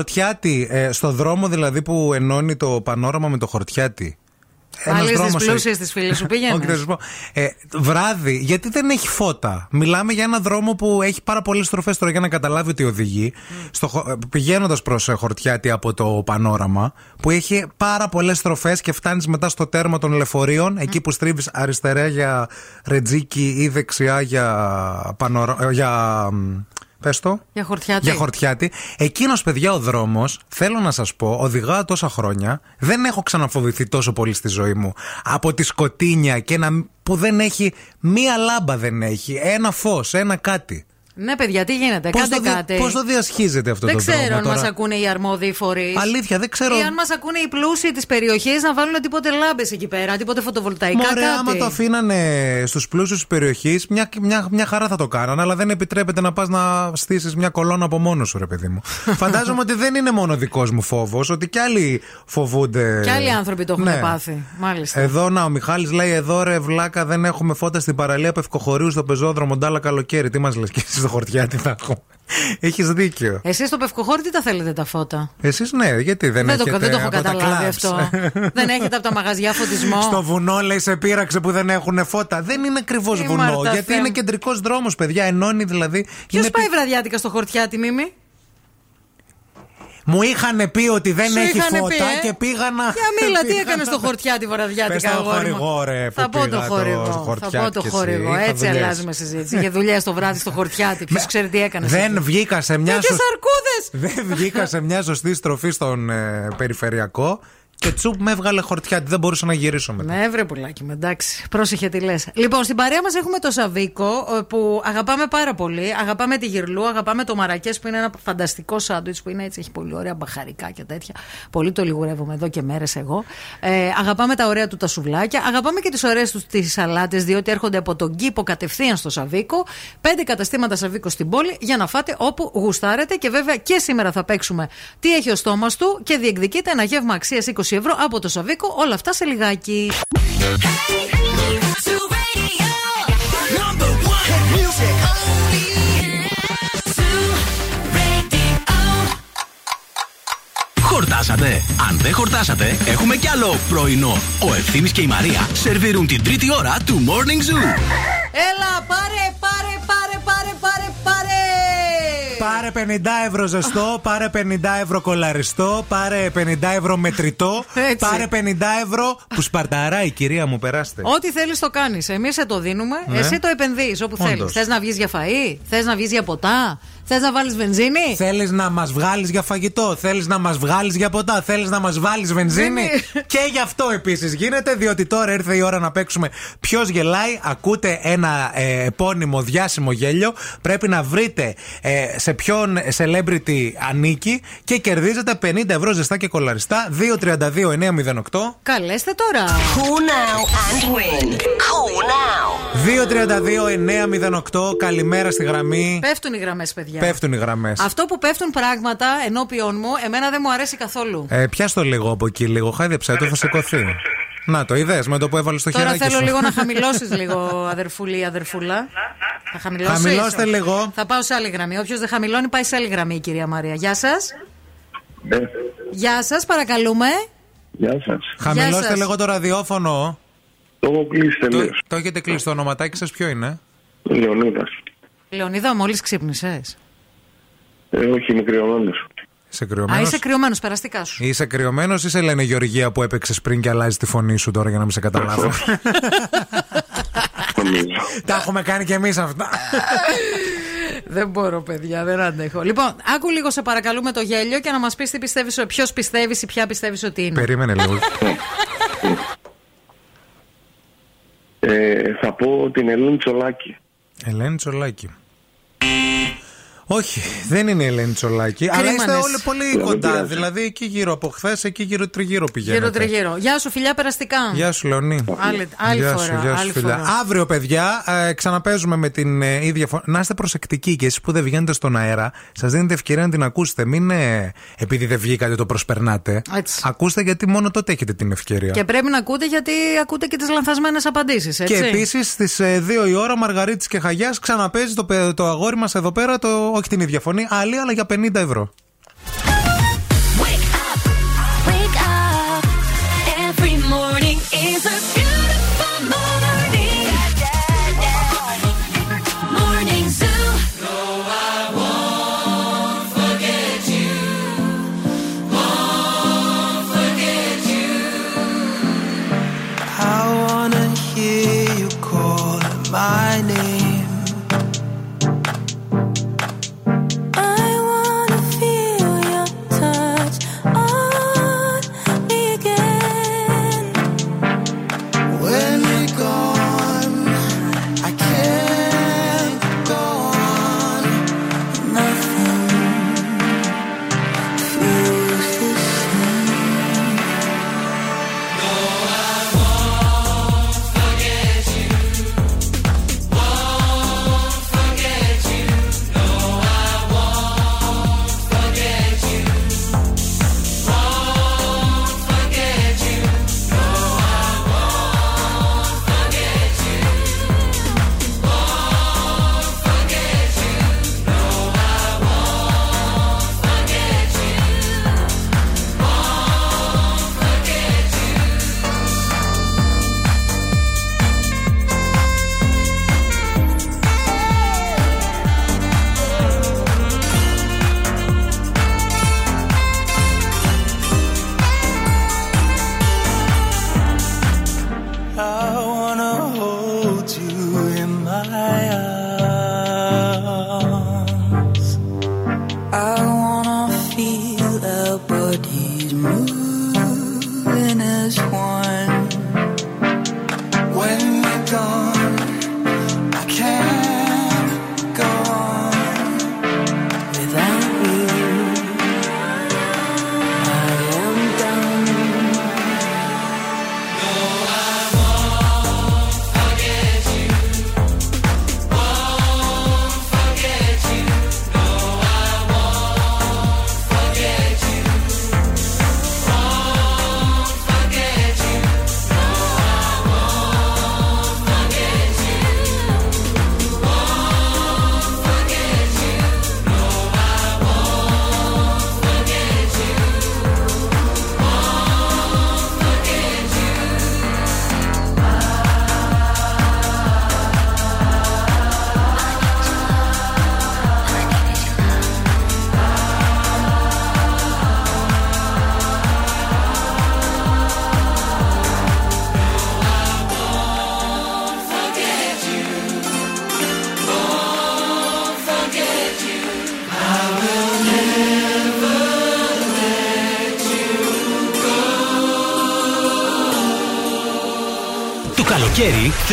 Εκεί στον Χορτιάτη, ε, στο δρόμο δηλαδή που ενώνει το πανόραμα με το Χορτιάτη. ένας Πάλι στις δρόμος, ε, πλούσιες της φίλης σου πήγαινε. [LAUGHS] Όχι, θα σου πω. Ε, βράδυ, γιατί δεν έχει φώτα. Μιλάμε για ένα δρόμο που έχει πάρα πολλές στροφές τώρα για να καταλάβει ότι οδηγεί. Στο, πηγαίνοντας προς Χορτιάτη από το πανόραμα, που έχει πάρα πολλές στροφές και φτάνεις μετά στο τέρμα των λεωφορείων, εκεί που στρίβεις αριστερά για Ρετζίκι ή δεξιά για. Πανορα... ε, για μ, Πες το. Για χορτιάτη. Για χορτιάτη. Εκείνος, παιδιά, ο δρόμος, θέλω να σας πω, οδηγάω τόσα χρόνια, δεν έχω ξαναφοβηθεί τόσο πολύ στη ζωή μου. Από τη σκοτίνια και ένα που δεν έχει, μία λάμπα δεν έχει, ένα φως, ένα κάτι. Ναι, παιδιά, τι γίνεται, Πώς κάντε το, δι- κάτι. πώς το διασχίζετε αυτό δεν το ξέρω δρόμο αν τώρα; μας ακούνε οι αρμόδιοι φορείς. Αλήθεια, δεν ξέρω. Ή αν μας ακούνε οι πλούσιοι της περιοχής να βάλουν τίποτε λάμπες εκεί πέρα, τίποτε φωτοβολταϊκά. Μωρέ, κάτι. άμα το αφήνανε στους πλούσιους της περιοχής, μια, μια, μια χαρά θα το κάνανε, αλλά δεν επιτρέπεται να πας να στήσεις μια κολόνα από μόνος σου, ρε παιδί μου. [LAUGHS] Φαντάζομαι ότι δεν είναι μόνο δικός μου φόβος, ότι κι άλλοι φοβούνται. Και άλλοι άνθρωποι το έχουν Ναι. πάθει. Μάλιστα. Εδώ να, ο Μιχάλης λέει: Εδώ ρε βλάκα, δεν έχουμε φώτα στην παραλία Πευκοχωρίου στο πεζόδρομο. Ντάλα καλοκαίρι. Τι μας λες και εσύ; Στο χορτιά, τι θα έχουμε. Έχεις δίκιο. Εσείς στο Πευκοχώρι τι τα θέλετε τα φώτα; Εσείς ναι, γιατί δεν, Δεν το, έχετε δεν το έχω από τα καταλάβει clubs. αυτό. δεν έχετε από τα μαγαζιά φωτισμό. Στο βουνό, λέει, σε πείραξε που δεν έχουν φώτα. Δεν είναι ακριβώς Τι βουνό. Μάρτα γιατί Θεέ. είναι κεντρικός δρόμος, παιδιά. Ενώνει δηλαδή. Ποιος είναι πάει πι- βραδιάτικα στο χορτιάτι, Μίμη; Μου είχαν πει ότι δεν Σου έχει είχανε φώτα πει, ε; και πήγα να. Για μίλα, τι [LAUGHS] πήγα έκανες να- στο χορτιάτι Πες βραδιάτικα, το αγόρι μου; χορηγό, ρε, που Θα πω το πήγα το χορηγό. Θα χορτιάτι πω το κι εσύ. χορηγό. Είχα Έτσι δουλειές. αλλάζουμε συζήτηση. Για δουλειά το βράδυ στο χορτιάτι. Ποιος ξέρει τι έκανες. Δεν βγήκα σε μια Και σωσ- σαρκούδε! Δεν βγήκα σε μια σωστή στροφή στον ε, περιφερειακό και τσουπ με έβγαλε χορτιά. Δεν μπορούσα να γυρίσω μετά. Ναι, βρε πουλάκι μου, εντάξει. Πρόσεχε τι λες. Λοιπόν, στην παρέα μας έχουμε το Σαβίκο ε, που αγαπάμε πάρα πολύ. Αγαπάμε τη γυρλού, αγαπάμε το μαρακές που είναι ένα φανταστικό σάντουιτς που είναι έτσι, έχει πολύ ωραία μπαχαρικά και τέτοια. Πολύ το λιγουρεύομαι εδώ και μέρες εγώ. Ε, αγαπάμε τα ωραία του τα σουβλάκια. Αγαπάμε και τις ωραίες τους τις σαλάτες, διότι έρχονται από τον κήπο κατευθείαν στο Σαβίκο. Πέντε καταστήματα Σαβίκο στην πόλη για να φάτε όπου γουστάρετε. Και βέβαια και σήμερα θα παίξουμε τι έχει ο στόμας του και διεκδικείται ένα γεύμα αξίας 20 ευρώ από το Σαβίκο. Όλα αυτά σε λιγάκι. Χορτάσατε. Αν δεν χορτάσατε, έχουμε κι άλλο πρωινό. Ο Ευθύμης και η Μαρία σερβίρουν την τρίτη ώρα του Morning Zoo. Έλα, πάρε, πάρε, πάρε, πάρε, πάρε, πάρε. Πάρε 50 ευρώ ζεστό, πάρε 50 ευρώ κολαριστό, πάρε 50 ευρώ μετρητό, Έτσι. πάρε 50 ευρώ που σπαρταράει, κυρία μου, περάστε. Ό,τι θέλεις το κάνεις. Εμείς σε το δίνουμε, Ναι. εσύ το επενδύεις όπου Όντως. θέλεις. Θες να βγεις για φαΐ, θες να βγεις για ποτά, θες να βάλεις βενζίνη; Θέλεις να μας βγάλεις για φαγητό, θέλεις να μας βγάλεις για ποτά, θέλεις να μας βάλεις βενζίνη; Ναι, και γι' αυτό επίσης γίνεται, διότι τώρα ήρθε η ώρα να παίξουμε Ποιος γελάει. Ακούτε ένα ε, επώνυμο διάσημο γέλιο. Πρέπει να βρείτε ε, σε ποιον celebrity ανήκει και κερδίζετε 50 ευρώ ζεστά και κολαριστά. 232-908. Καλέστε τώρα. Cool now and win. Cool now. 232-908. Καλημέρα στη γραμμή. Πέφτουν οι γραμμές, παιδιά. Πέφτουν οι γραμμές. Αυτό που πέφτουν πράγματα ενώπιον μου, εμένα δεν μου αρέσει καθόλου. Ε, πιάσ' το λίγο από εκεί, λίγο. Χάιδεψε το, θα σηκωθεί. Να το είδες με το που έβαλες στο Τώρα χεράκι θέλω σου. λίγο να [LAUGHS] χαμηλώσεις λίγο, αδερφούλη ή αδερφούλα. Θα χαμηλώσεις; Χαμηλώστε λίγο. Θα πάω σε άλλη γραμμή. Όποιος δεν χαμηλώνει, πάει σε άλλη γραμμή, η κυρία Μαρία. Γεια σας. Ναι. Γεια σας, παρακαλούμε. Γεια σας. Χαμηλώστε Γεια σας. λίγο το ραδιόφωνο. Το έχω κλείσει Το, τελείως. το έχετε κλείσει το ονοματάκι σας, ποιο είναι; Λεωνίδας. Λεωνίδα, μόλις ξύπνησες. Ε, όχι, είμαι κρυωμένος. Είσαι Α, κρυωμένο. είσαι κρυωμένος, περαστικά σου. Είσαι κρυωμένος ή σε λένε Γεωργία που έπαιξες πριν και αλλάζει τη φωνή σου τώρα για να μην σε καταλάβω. [LAUGHS] Τα έχουμε κάνει κι εμείς αυτά. Δεν μπορώ, παιδιά, δεν αντέχω. Λοιπόν, άκου λίγο σε παρακαλούμε το γέλιο και να μας πεις τι πιστεύεις, ποιος πιστεύεις ή ποια πιστεύεις ότι είναι. Περίμενε λίγο. Ε, θα πω την Ελένη Τσολάκη. Ελένη Τσολάκη. Όχι, δεν είναι η Ελένη Τσολάκη. Αλλά είστε Κρίμανες. όλοι πολύ Δεν κοντά. πειράζει. Δηλαδή εκεί γύρω από χθες, εκεί γύρω τριγύρω πηγαίνετε. Γύρω τριγύρω. Γεια σου, φιλιά, περαστικά. Γεια σου, Λεωνί. Άλλη- άλλη γεια φορά, Σου, γεια σου, άλλη φιλιά. φορά. Αύριο, παιδιά, ε, ξαναπέζουμε με την ε, ίδια φωνή. Να είστε προσεκτικοί και εσείς που δεν βγαίνετε στον αέρα, σας δίνετε ευκαιρία να την ακούσετε. Μην ε, επειδή δεν βγήκατε το προσπερνάτε. Έτσι. Ακούστε γιατί μόνο τότε έχετε την ευκαιρία. Και πρέπει να ακούτε γιατί ακούτε και τις λανθασμένες απαντήσεις. Έτσι. Και επίσης στις 2 η ώρα Μαργαρίτης και Χαγιάς ξαναπέζει το, παι- το αγόρι μας εδώ πέρα, το, όχι την ίδια φωνή, άλλη, αλλά για 50 ευρώ.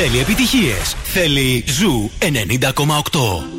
Θέλει επιτυχίες. Θέλει Ζου 90,8.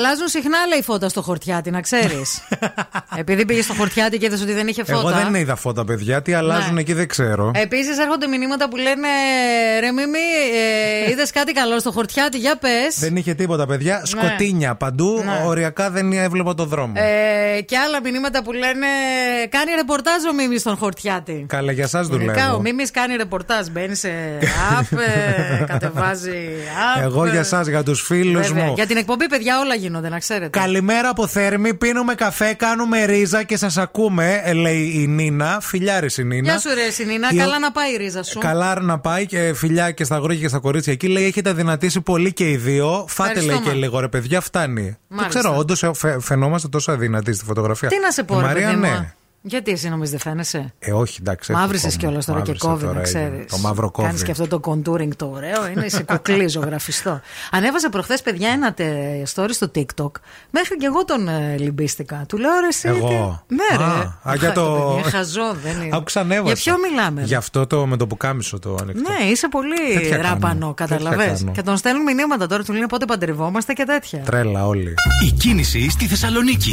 Αλλάζουν συχνά, λέει φώτα στο χορτιάτι, να ξέρεις. [LAUGHS] Επειδή πήγε στο χορτιάτι και είδες ότι δεν είχε φώτα. Εγώ δεν είδα φώτα, παιδιά. Τι αλλάζουν Ναι. εκεί δεν ξέρω. Επίσης έρχονται μηνύματα που λένε Ρε Μίμη, ε, είδες κάτι καλό στο χορτιάτι, για πες. Δεν είχε τίποτα, παιδιά. Σκοτίνια παντού. Ναι. Οριακά δεν έβλεπα το δρόμο. Ε, και άλλα μηνύματα που λένε Κάνει ρεπορτάζ ο Μίμης στον χορτιάτι. Καλά, για εσά Γενικά ο δουλεύω. Μίμης κάνει ρεπορτάζ. Μπαίνει σε app, ε, [LAUGHS] κατεβάζει app. Εγώ για εσά, για τους φίλους Βέβαια. μου. Για την εκπομπή, παιδιά, όλα γίνονται, να ξέρετε. Καλημέρα από Θέρμη. Πίνουμε καφέ, κάνουμε ρίζα και σας ακούμε, ε, λέει η Νίνα. Φιλιάρης η Νίνα. Γεια σου, ρε Σινίνα. Η- Καλά να πάει η ρίζα σου. Καλά να πάει και φιλιά και στα αγόρια και στα κορίτσια εκεί. Λέει: Έχετε δυνατήσει πολύ και οι δύο. Φάτε, λέει Ευχαριστούμε. και λίγο, ρε παιδιά, φτάνει. Μάλιστα. Δεν ξέρω, όντω φαινόμαστε τόσο αδυνατοί στη φωτογραφία. Τι να σε πω, Η ρε Μαρία, παιδί μου. ναι. Γιατί εσύ νομίζεις δεν φαίνεσαι; Ε, όχι, εντάξει. έχω Μαύρισε ακόμα. κιόλας τώρα και Μαύρισα κόβει, να τώρα, ξέρεις. έγινε. Το μαύρο κόβει. Κάνεις και αυτό το contouring το ωραίο. Είναι σε κουκλί ζωγραφιστό. [LAUGHS] Ανέβασε προχθές, παιδιά, ένα τε, story στο TikTok. Μέχρι και εγώ τον ε, λυμπίστηκα. Του λέω ρε, εσύ. Εγώ; τι- Ναι, ρε. Α, α, για το- παιδί είναι χαζό, δεν είναι. Άκουσα ανέβασα. Για ποιο μιλάμε; ρε; Γι' αυτό το με το πουκάμισο το ανοιχτό. Ναι, είσαι πολύ Τέτοια κάνω. ράπανο, Τέτοια καταλαβέ. κάνω. Και τον στέλνουν μηνύματα τώρα, του λένε πότε παντρευόμαστε και τέτοια. Τρέλα όλοι. Η κίνηση στη Θεσσαλονίκη.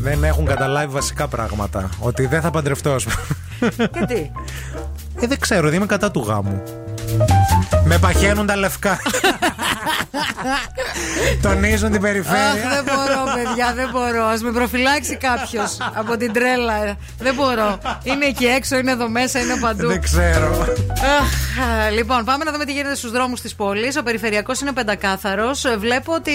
Δεν έχουν καταλάβει βασικά πράγματα. Ότι δεν θα παντρευτώ, ας πούμε. Γιατί. Ε, δεν ξέρω, δεν είμαι κατά του γάμου. Με παχαίνουν τα λευκά. Τονίζουν την Αχ, περιφέρεια. δεν μπορώ, παιδιά, δεν μπορώ. Α με προφυλάξει κάποιος από την τρέλα. Δεν μπορώ. Είναι εκεί έξω, είναι εδώ μέσα, είναι παντού. Δεν ξέρω. Αχ, λοιπόν, πάμε να δούμε τι γίνεται στους δρόμους της πόλης. Ο περιφερειακός είναι πεντακάθαρος. Βλέπω ότι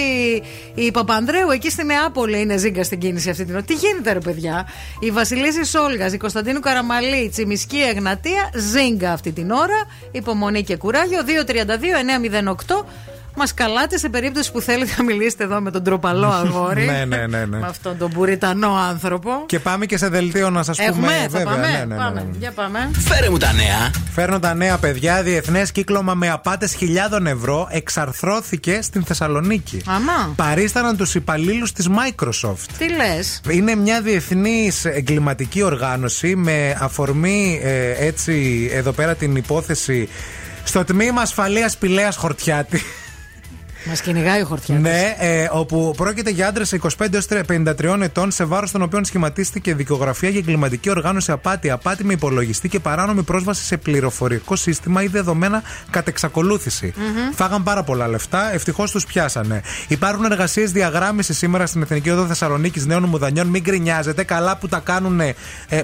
η Παπανδρέου εκεί στη Νεάπολη είναι ζήγκα στην κίνηση αυτή την ώρα. Τι γίνεται, ρε παιδιά; Η Βασιλίση Σόλγας, η Κωνσταντίνου Καραμαλή, η Τσιμισκή Εγνατία, ζήγκα αυτή την ώρα. Υπομονή και κουράγιο. 232-908. Μας καλάτε σε περίπτωση που θέλετε να μιλήσετε εδώ με τον τροπαλό αγόρι. Ναι, ναι, ναι, ναι. Με αυτόν τον πουριτανό άνθρωπο. Και πάμε και σε δελτίο να σας πούμε. Έχουμε, θα βέβαια, πάμε. ναι, ναι, ναι, πάμε. ναι. Για πάμε. Φέρε μου τα νέα. Φέρνω τα νέα παιδιά. Διεθνές κύκλωμα με απάτες χιλιάδων ευρώ εξαρθρώθηκε στην Θεσσαλονίκη. Αμά. Παρίσταναν τους υπαλλήλους της Microsoft. Τι λες; Είναι μια διεθνής εγκληματική οργάνωση με αφορμή ε, έτσι εδώ πέρα την υπόθεση στο τμήμα ασφαλείας Πηλέας Χορτιάτη. Μας κυνηγάει ο χορτιά. Ναι, ε, όπου πρόκειται για άντρες 25 έως 53 ετών, σε βάρος των οποίων σχηματίστηκε δικογραφία για εγκληματική οργάνωση απάτη, απάτη με υπολογιστή και παράνομη πρόσβαση σε πληροφορικό σύστημα ή δεδομένα κατ' εξακολούθηση. Μμμ. Φάγαν πάρα πολλά λεφτά, ευτυχώς τους πιάσανε. Υπάρχουν εργασίες διαγράμμισης σήμερα στην Εθνική Οδό Θεσσαλονίκης Νέων Μουδανιών. Μην γκρινιάζετε, καλά που τα κάνουν ε,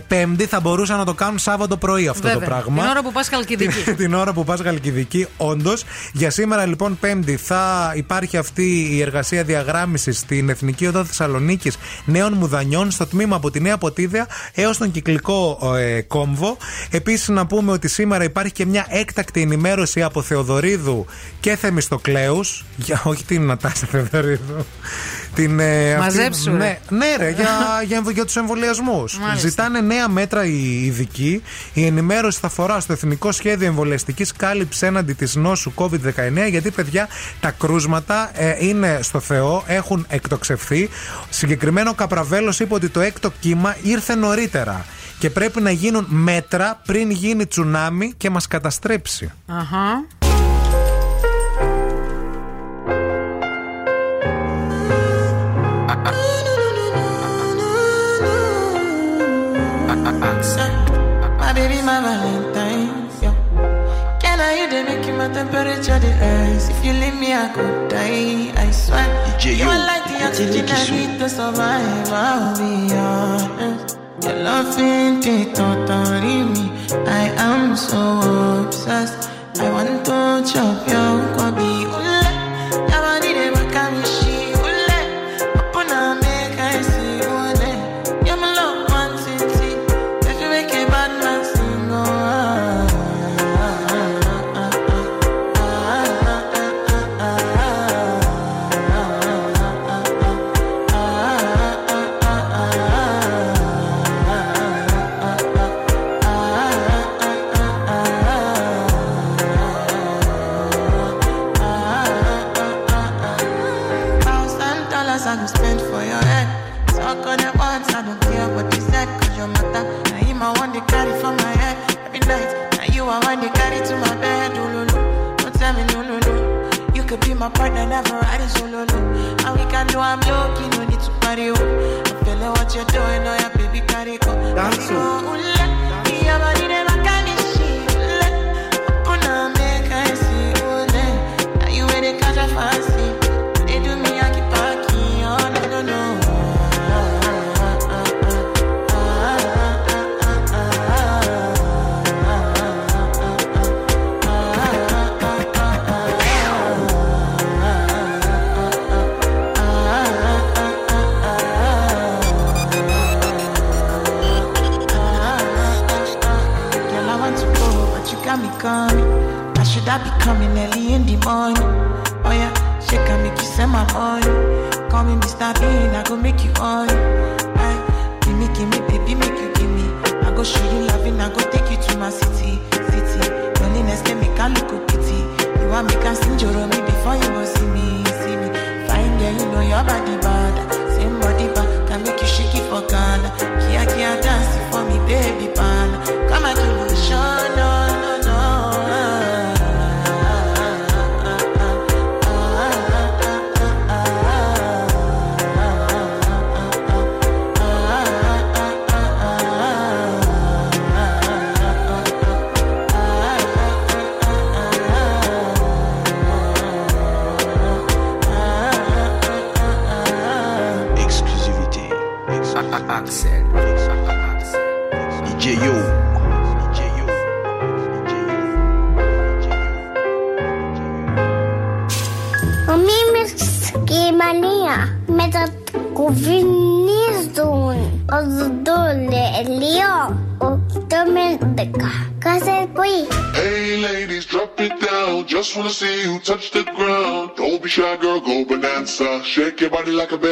Πέμπτη, θα μπορούσαν να το κάνουν Σάββατο πρωί αυτό Βέβαια. το πράγμα. Την ώρα που πας καλκιδική. [LAUGHS] την ώρα που πας Γαλκιδική, όντως. Για σήμερα λοιπόν, Πέμπτη, θα υπάρχει αυτή η εργασία διαγράμμισης στην Εθνική Οδό Θεσσαλονίκης Νέων Μουδανιών, στο τμήμα από τη Νέα Ποτίδια έως τον κυκλικό ε, κόμβο. Επίσης, να πούμε ότι σήμερα υπάρχει και μια έκτακτη ενημέρωση από Θεοδωρίδου και Θεμιστοκλέους. Για, όχι την Νατάσα Θεοδωρίδου; Την, ε, αυτή- Μαζέψου, ρε. ναι, ναι, ρε, για, για, για τους εμβολιασμούς. Μάλιστα. Ζητάνε νέα μέτρα οι ειδικοί. Η ενημέρωση θα αφορά στο Εθνικό Σχέδιο Εμβολιαστικής Κάλυψης έναντι της νόσου COVID-19, γιατί παιδιά τα κρούσματα ε, είναι στο Θεό, έχουν εκτοξευθεί. Συγκεκριμένο ο Καπραβέλος είπε ότι το έκτο κύμα ήρθε νωρίτερα. Και πρέπει να γίνουν μέτρα πριν γίνει τσουνάμι και μας καταστρέψει. Αχα. My you they make my temperature the rise? If you leave me, I could die. I swear. DJ, you are like the oxygen I need to survive. I'll be honest. Your love ain't it totally me. I am so obsessed. I want to chop your kwabi. Ule, your body they make me you're doing, oh yeah, baby. Dance, like a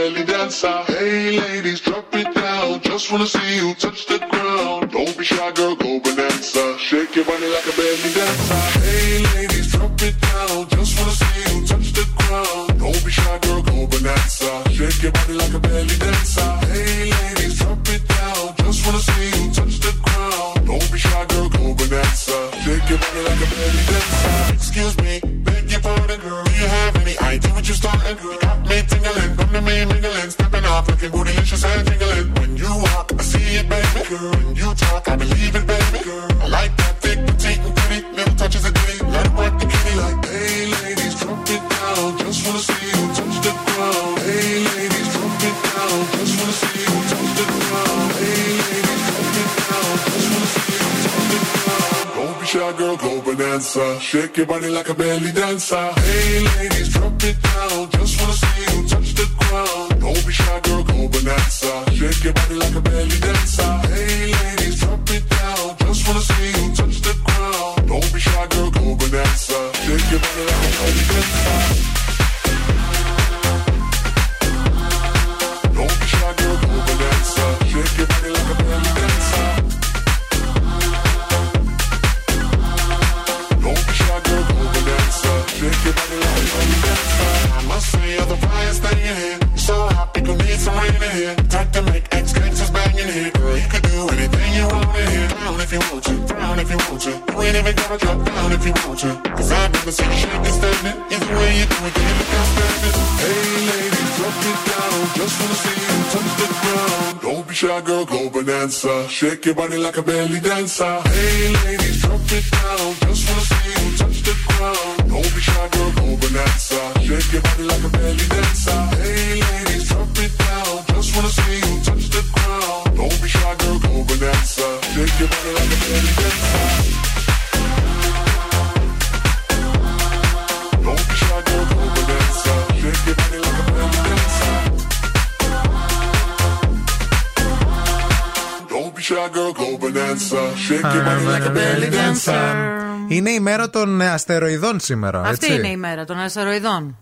αστεροειδών σήμερα. Αυτή έτσι. είναι η μέρα των αστεροειδών.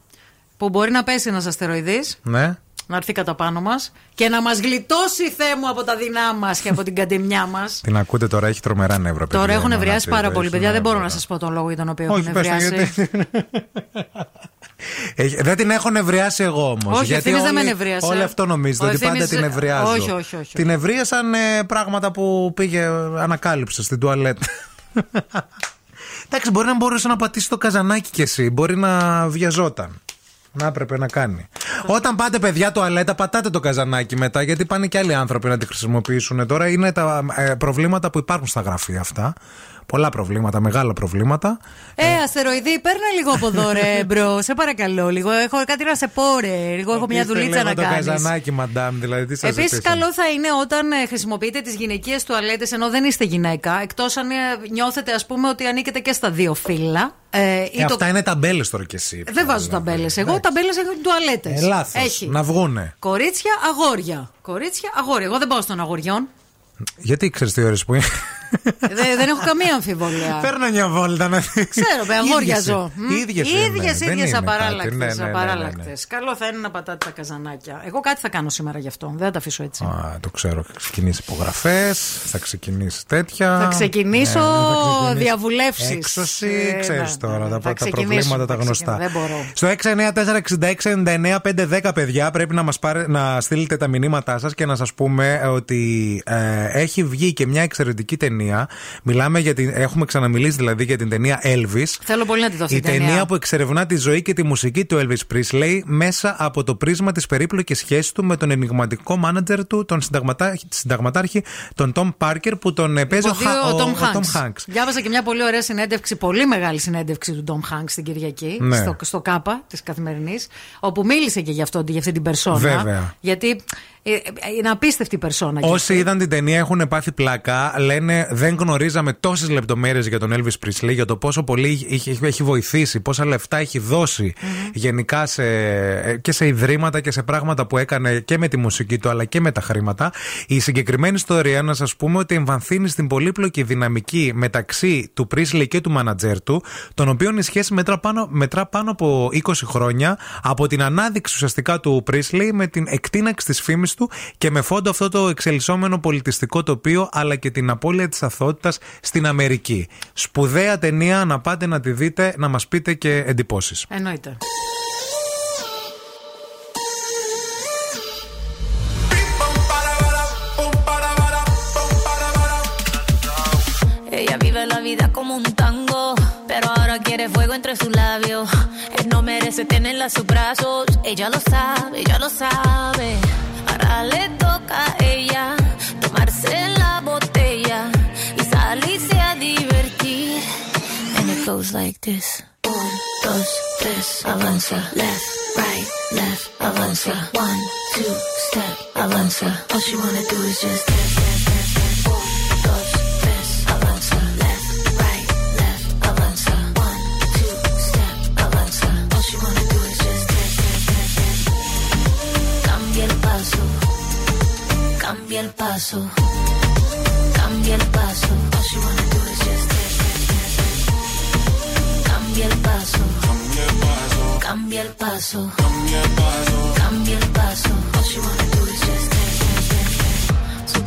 Που μπορεί να πέσει ένας αστεροειδής, Ναι. να έρθει κατά πάνω μας και να μας γλιτώσει Θεέ μου από τα δεινά μας και από την καντεμιά μας. Την ακούτε τώρα, έχει τρομερά νεύρα. Τώρα παιδιά, έχουν η ευριάσει Μονατίδα, πάρα πολύ, έχει παιδιά. Δεν μπορώ νεύρα. να σας πω τον λόγο για τον οποίο Όχι, έχουν πες το, ευριάσει. γιατί- Έχει- δεν την έχω νευριάσει εγώ όμως. Όχι, ο γιατί Ευθύμης δεν όλοι, με νευρίασε. όλοι αυτό νομίζετε, Ο ότι πάντα Ευθύμης- την ευριάζω. Όχι, όχι, όχι. Την ευρίασαν ε, πράγματα που πήγε, ανακάλυψε στην τουαλέτα. Εντάξει, μπορεί να μπορούσε να πατήσει το καζανάκι κι εσύ. Μπορεί να βιαζόταν. Να έπρεπε να κάνει. Όταν πάτε παιδιά τουαλέτα, πατάτε το καζανάκι μετά, γιατί πάνε και άλλοι άνθρωποι να τη χρησιμοποιήσουν. Τώρα είναι τα ε, προβλήματα που υπάρχουν στα γραφεία αυτά. Πολλά προβλήματα, μεγάλα προβλήματα. Ε, αστεροειδή, παίρνε λίγο από εδώ, ρε, [LAUGHS] bro. Σε παρακαλώ λίγο. Έχω κάτι να σε πω, ρε. Εγώ έχω μια Αφήστε δουλίτσα λίγο να το κάνεις. καζανάκι, μαντάμ, δηλαδή τι σας Επίσης, καλό θα είναι όταν ε, χρησιμοποιείτε τις γυναικείες τουαλέτες ενώ δεν είστε γυναίκα, εκτός αν ε, νιώθετε, ας πούμε, ότι ανήκετε και στα δύο φύλλα. Ε, ή Ε, το- αυτά είναι ταμπέλες τώρα κι εσύ. Δεν βάζω ταμπέλες. Εγώ ταμπέλες έχουν τουαλέτες. Ε, λάθος. Έχει. Να βγούνε. Κορίτσια, αγόρια. Κορίτσια, αγόρια. Εγώ δεν πάω των αγοριών. Γιατί ξέρεις τι ώρες που είναι. Δεν, δεν έχω καμία αμφιβολία. Παίρνω μια βόλτα να δεις. Ξέρω, με αγόρια ζω. ίδιες είναι, ίδιες, δεν ίδιες είναι απαράλλακτες, κάτι. Ναι, ναι, ναι, ναι, ναι. απαράλλακτες. Καλό θα είναι να πατάτε τα καζανάκια. Εγώ κάτι θα κάνω σήμερα γι' αυτό. Δεν θα τα αφήσω έτσι. Α, το ξέρω. Θα ξεκινήσει υπογραφές, θα ξεκινήσει τέτοια. Θα ξεκινήσω Ναι, θα ξεκινήσει διαβουλεύσεις. Έξωση, Ε, ξέρεις ναι, τώρα ναι, τα, θα τα ξεκινήσουμε, προβλήματα τα θα γνωστά. ξεκινήσουμε, δεν μπορώ. Στο 694-6699-510, παιδιά, πρέπει να μας να στείλετε τα μηνύματά σας και να σας πούμε ότι ε, έχει βγει και μια εξαιρετική ταινία. Μιλάμε για την. Έχουμε ξαναμιλήσει δηλαδή για την ταινία Elvis. Θέλω πολύ να τη δω αυτή Η την ταινία. ταινία που εξερευνά τη ζωή και τη μουσική του Elvis Presley μέσα από το πρίσμα της περίπλοκης σχέσης του με τον ενηγματικό μάνατζερ του, τον συνταγματά- συνταγματάρχη, τον Tom Parker, που τον ε, παίζει ο, Υποδίω Χα- ο Tom ο- ο Hanks. Tom Hanks. Διάβασα και μια πολύ ωραία συνέντευξη, πολύ μεγάλη συνέντευξη του Tom Hanks την Κυριακή, Ναι. στο, στο ΚΑΠΑ της καθημερινής, όπου μίλησε και για, αυτό, για αυτή την περσόνα. Βέβαια. Γιατί Ε, ε, Είναι απίστευτη περσόνα. και Όσοι είδαν την ταινία έχουν πάθει πλάκα. Λένε δεν γνωρίζαμε τόσες λεπτομέρειες για τον Elvis Presley, για το πόσο πολύ έχει, έχει βοηθήσει, πόσα λεφτά έχει δώσει γενικά σε, ε, και σε ιδρύματα και σε πράγματα που έκανε και με τη μουσική του αλλά και με τα χρήματα. Η συγκεκριμένη ιστορία να σας πούμε ότι εμβαθύνει στην πολύπλοκη δυναμική μεταξύ του Presley και του μάνατζέρ του, τον οποίον η σχέση μετρά πάνω, μετρά πάνω από 20 χρόνια από την ανάδειξη ουσιαστικά του Presley με την εκτείναξη της φήμης του και με φόντο αυτό το εξελισσόμενο πολιτιστικό τοπίο αλλά και την απώλεια της αθωότητας στην Αμερική. Σπουδαία ταινία, να πάτε να τη δείτε, να μας πείτε και εντυπώσεις. Εννοείται. Ella vive la vida como un tango, pero ahora quiere fuego entre sus labios. Él no merece tenerla a sus brazos, ella lo sabe, ella lo sabe. Ahora le toca a ella tomarse la botella y salirse a divertir. And it goes like this. Un, dos, tres, avanza. Left, right, left, avanza. One, two, step, avanza. All she wanna do is just dance. Cambia el paso, cambia el paso. All she wanna do is dance, dance, dance. Cambia el paso, cambia el paso, cambia el paso. All she wanna do is just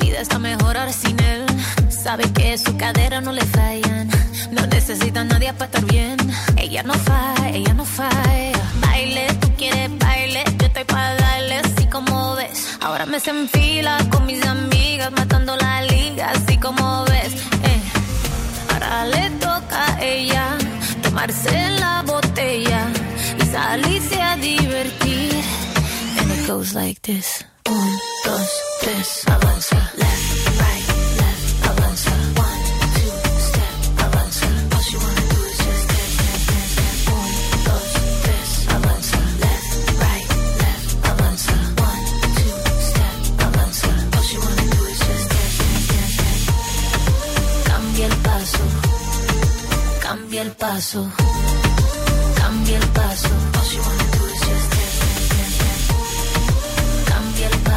vida está mejor ahora sin él. Sabe que su cadera no le fallan. No necesita a nadie para estar bien. Ella no falla, ella no falla. Baile, tú quieres baile. Yo estoy para darle así como ves. Ahora me se enfila con mis amigas, matando la liga, así como ves. Eh. Ahora le toca a ella tomarse la botella y salirse a divertir. And it goes like this. One, two, step, avanza. All wanna do is just. Cambia el paso, cambia el paso, cambia el paso. Wanna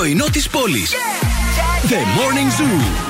πρωινό της πόλης. The Morning Zoo. Morning Zoo.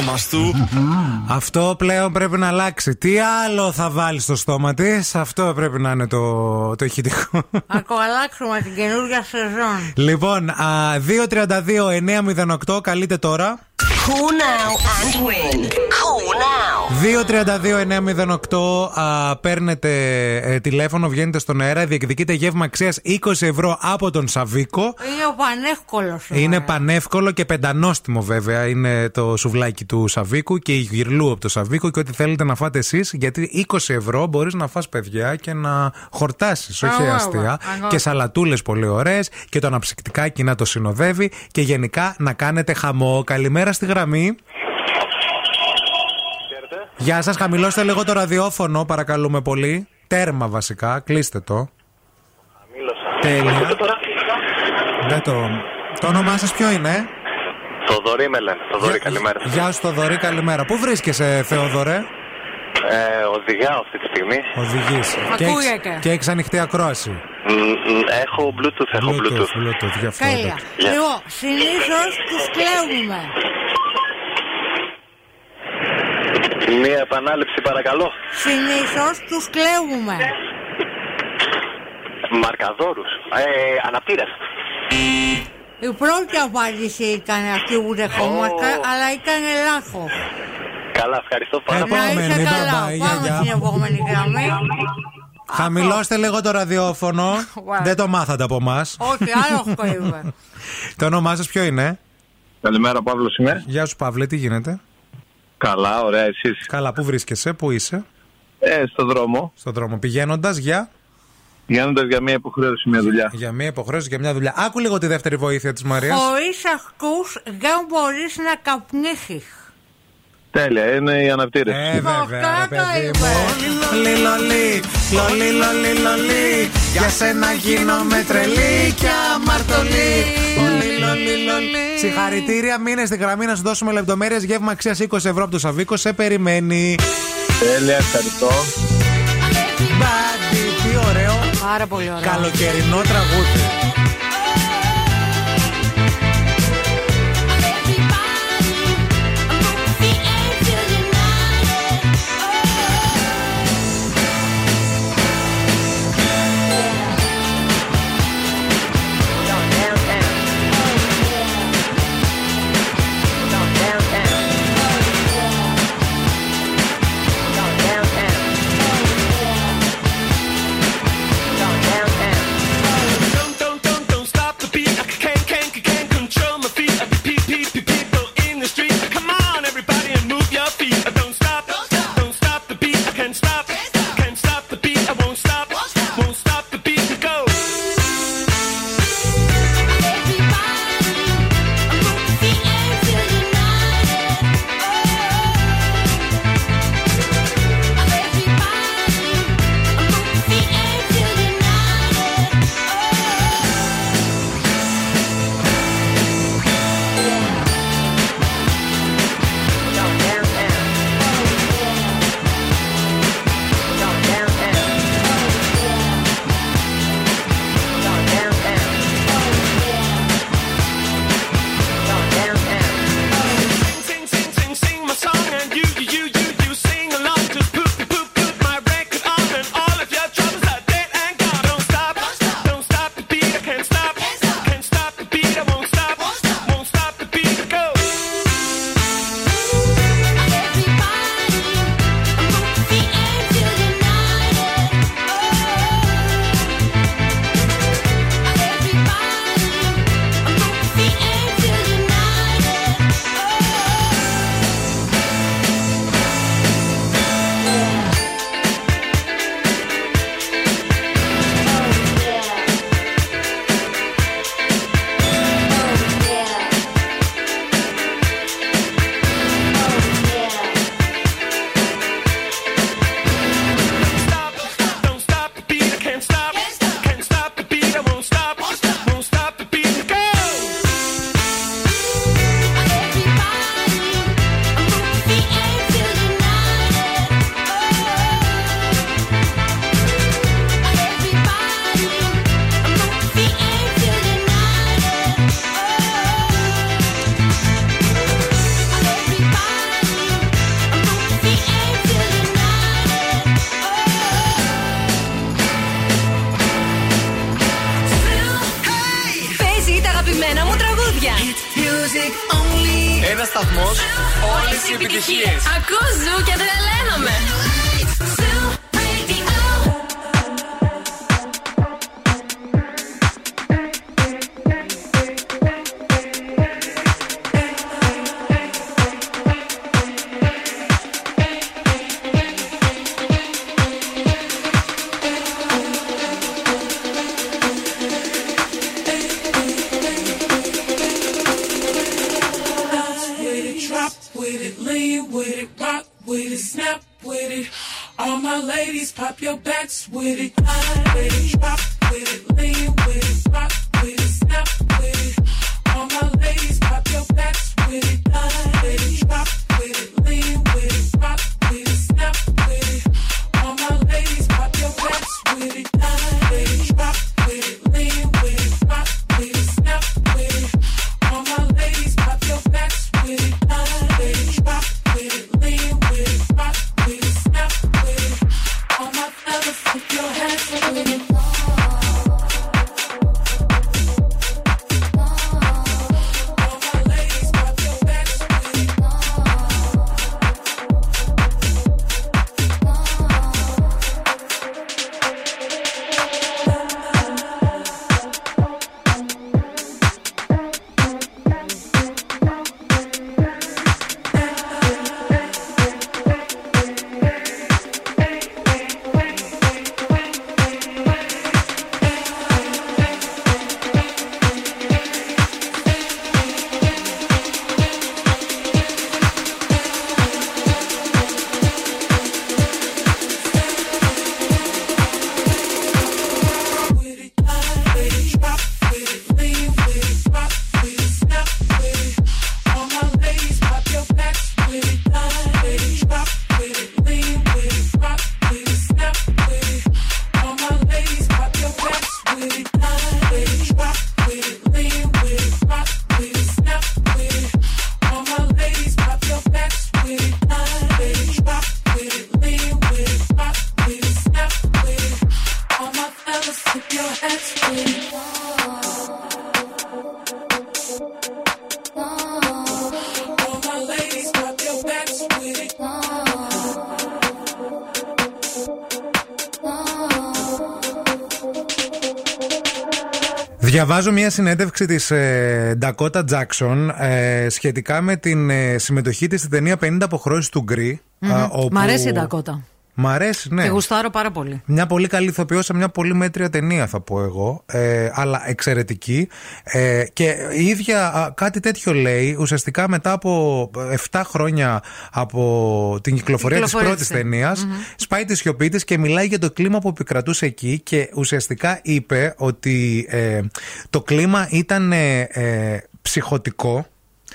στόμα του. Αυτό πλέον πρέπει να αλλάξει. Τι άλλο θα βάλεις στο στόμα της, αυτό πρέπει να είναι το, το ηχητικό. Ακόμα αλλάξουμε την καινούργια σεζόν. λοιπόν, α, 232-908, καλείτε τώρα. Call now and win. Call now. 232-908, α, παίρνετε ε, τηλέφωνο, βγαίνετε στον αέρα, διεκδικείτε γεύμα αξίας 20 ευρώ από τον Σαβίκο. Είναι ο πανεύκολος. Είναι πανεύκολο και πεντανόστιμο βέβαια. Είναι το σουβλάκι του Σαβίκου και η γυρλού από το Σαβίκο και ό,τι θέλετε να φάτε εσείς. Γιατί 20 ευρώ μπορείς να φας παιδιά και να χορτάσεις, όχι Αγώ, αστεία. αγώ. Και σαλατούλες πολύ ωραίες και το αναψυκτικάκι να το συνοδεύει και γενικά να κάνετε χαμό. Καλημέρα στη γραμμή. Γεια σας, χαμηλώστε λίγο το ραδιόφωνο, παρακαλούμε πολύ. Τέρμα βασικά, κλείστε το. Τέλεια. Δεν το... Το όνομά σας ποιο είναι; Θοδωρή με λένε. Θοδωρή, καλημέρα. Γεια σου Θοδωρή, καλημέρα. Πού βρίσκεσαι Θεόδωρε; Ε, οδηγάω αυτή τη στιγμή. Οδηγείς. Και έχεις, Ακούγεται. και έχεις ανοιχτή ακρόαση. Μ, μ, Έχω Bluetooth, έχω Bluetooth. Bluetooth, γι' αυτό. Τέλεια. Γεια. Λοιπόν, συνήθως του κλέβουμε. Μία επανάληψη παρακαλώ. Συνήθως τους κλέβουμε. Μαρκαδόρους. Ε, αναπτήρες. Η πρώτη απάντηση ήταν αυτή που δεχόμαστε, αλλά ήταν λάθος. Καλά, ευχαριστώ πάρα πολύ. Να είσαι Επόμενη, καλά. bye bye, γεια, Πάμε γεια. στην επόμενη γραμμή. Χαμηλώστε λίγο το ραδιόφωνο. [LAUGHS] Δεν το μάθατε από εμάς. Όχι, άλλο κρύβε. [LAUGHS] Το όνομά σας ποιο είναι; Καλημέρα, Παύλος είμαι. Γεια σου Παύλε, τι γίνεται; Καλά, ωραία, εσείς. Καλά, πού βρίσκεσαι, πού είσαι; Ε, στο δρόμο. Στον δρόμο. Πηγαίνοντας για... Γίνοντας για μια υποχρέωση, μια δουλειά. Για μια υποχρέωση, για μια δουλειά. Άκου λίγο τη δεύτερη βοήθεια της Μαρίας. Χωρίς αυτού δεν μπορείς να καπνίσεις. Τέλεια, είναι οι αναπτήρες. Ε, βέβαια, ρε παιδί μου. Λολί, λολί, λολί, λολί, λολί. Για σένα γίνομαι τρελή και αμαρτωλή. Λολί, λολί, λολί. Συγχαρητήρια, μείνε στη γραμμή να σου δώσουμε λεπτομέρειες. Γεύμα αξίας 20 ευρώ από το Σαββίκο. Σε περιμένει. Τέλεια, ευχαριστώ. Μπάντι, τι ωραίο. Πάρα πολύ ωραίο. Καλοκαιρινό τραγούδι. Μια συνέντευξη της ε, Dakota Jackson ε, σχετικά με την ε, συμμετοχή της στην ταινία 50 αποχρώσεις του Γκρι. Μμμ. α, όπου- Μ' αρέσει η Ντακότα. Μ' αρέσει, ναι. Και γουστάρω πάρα πολύ. Μια πολύ καλή ηθοποιό σε μια πολύ μέτρια ταινία, θα πω εγώ. Ε, αλλά εξαιρετική. Ε, και η ίδια α, κάτι τέτοιο λέει. Ουσιαστικά μετά από 7 χρόνια από την κυκλοφορία της κυκλοφορία πρώτης της, ε. ταινίας, Μμμ. σπάει τη σιωπή της και μιλάει για το κλίμα που επικρατούσε εκεί. Και ουσιαστικά είπε ότι ε, το κλίμα ήταν ε, ε, ψυχοτικό.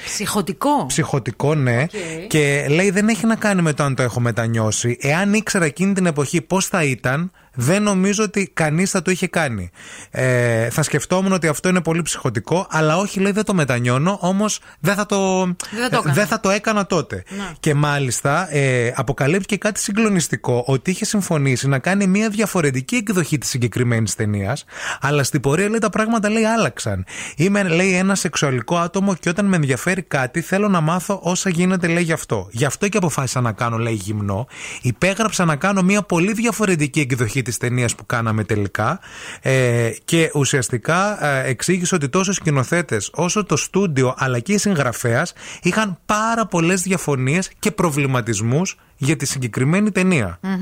Ψυχοτικό. Ψυχοτικό, ναι. Οκ. Και λέει δεν έχει να κάνει με το αν το έχω μετανιώσει. Εάν ήξερα εκείνη την εποχή πώς θα ήταν, δεν νομίζω ότι κανείς θα το είχε κάνει. Ε, θα σκεφτόμουν ότι αυτό είναι πολύ ψυχοτικό, αλλά όχι, λέει, δεν το μετανιώνω, όμως δεν, θα το, Δεν θα το έκανα. δεν θα το έκανα τότε. Να. Και μάλιστα ε, αποκαλύπτει και κάτι συγκλονιστικό, ότι είχε συμφωνήσει να κάνει μια διαφορετική εκδοχή της συγκεκριμένης ταινίας, αλλά στην πορεία λέει τα πράγματα λέει άλλαξαν. Είμαι, λέει, ένα σεξουαλικό άτομο και όταν με ενδιαφέρει κάτι θέλω να μάθω όσα γίνεται, λέει γι' αυτό. Γι' αυτό και αποφάσισα να κάνω, λέει, γυμνό. Υπέγραψα να κάνω μια πολύ διαφορετική εκδοχή της ταινίας που κάναμε τελικά. Ε, και ουσιαστικά ε, εξήγησε ότι τόσο σκηνοθέτες όσο το στούντιο αλλά και η συγγραφέας είχαν πάρα πολλές διαφωνίες και προβληματισμούς για τη συγκεκριμένη ταινία. Μμμ.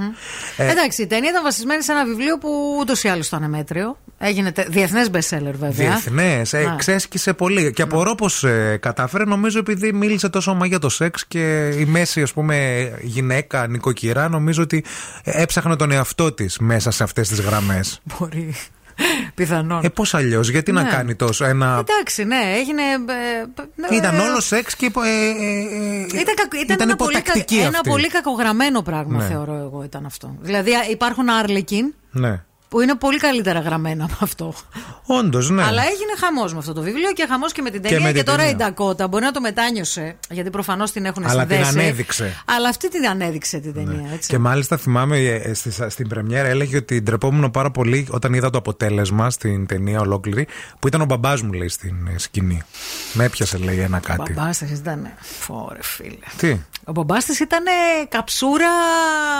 Ε, Εντάξει, η ταινία ήταν βασισμένη σε ένα βιβλίο που ούτως ή άλλως ήταν μέτριο. Έγινε διεθνές bestseller βέβαια. Διεθνές, ε, Α. ξέσκησε πολύ. Και απορώ πως ε, κατάφερε, νομίζω επειδή μίλησε τόσο όμα για το σεξ και η μέση, ας πούμε, γυναίκα, νοικοκυρά, νομίζω ότι έψαχνε τον εαυτό της μέσα σε αυτές τις γραμμές. Μπορεί. Πιθανόν. Ε, πώς αλλιώς, γιατί να Ναι. κάνει τόσο ένα. Εντάξει, ναι, έγινε. ε, ε, Ήταν ε, όλο σεξ και. Ε, ε, ε, Ήταν, κακ- ήταν, ήταν ένα, πολύ, υποτακτική κα- ένα αυτή. πολύ κακογραμμένο πράγμα, Ναι. θεωρώ εγώ ήταν αυτό. Δηλαδή, α, υπάρχουν άρλεκιν Ναι. Που είναι πολύ καλύτερα γραμμένα από αυτό. Όντως, ναι. Αλλά έγινε χαμός με αυτό το βιβλίο και χαμός και με την Και ταινία. με Και, την τώρα ταινία. η Ντακότα μπορεί να το μετάνιωσε, γιατί προφανώς την έχουν Αλλά την συνδέσει. ανέδειξε. Αλλά αυτή την ανέδειξε την ταινία. Έτσι. Και μάλιστα θυμάμαι ε, ε, στη- στην πρεμιέρα έλεγε ότι ντρεπόμουν πάρα πολύ όταν είδα το αποτέλεσμα στην ταινία ολόκληρη που ήταν ο μπαμπάς μου λέει στην ε, σκηνή. Με έπιασε λέει ένα Ο κάτι. μπαμπάς της ήταν. Φόρε φίλε. Τι; Ο μπαμπάς της ήταν καψούρα.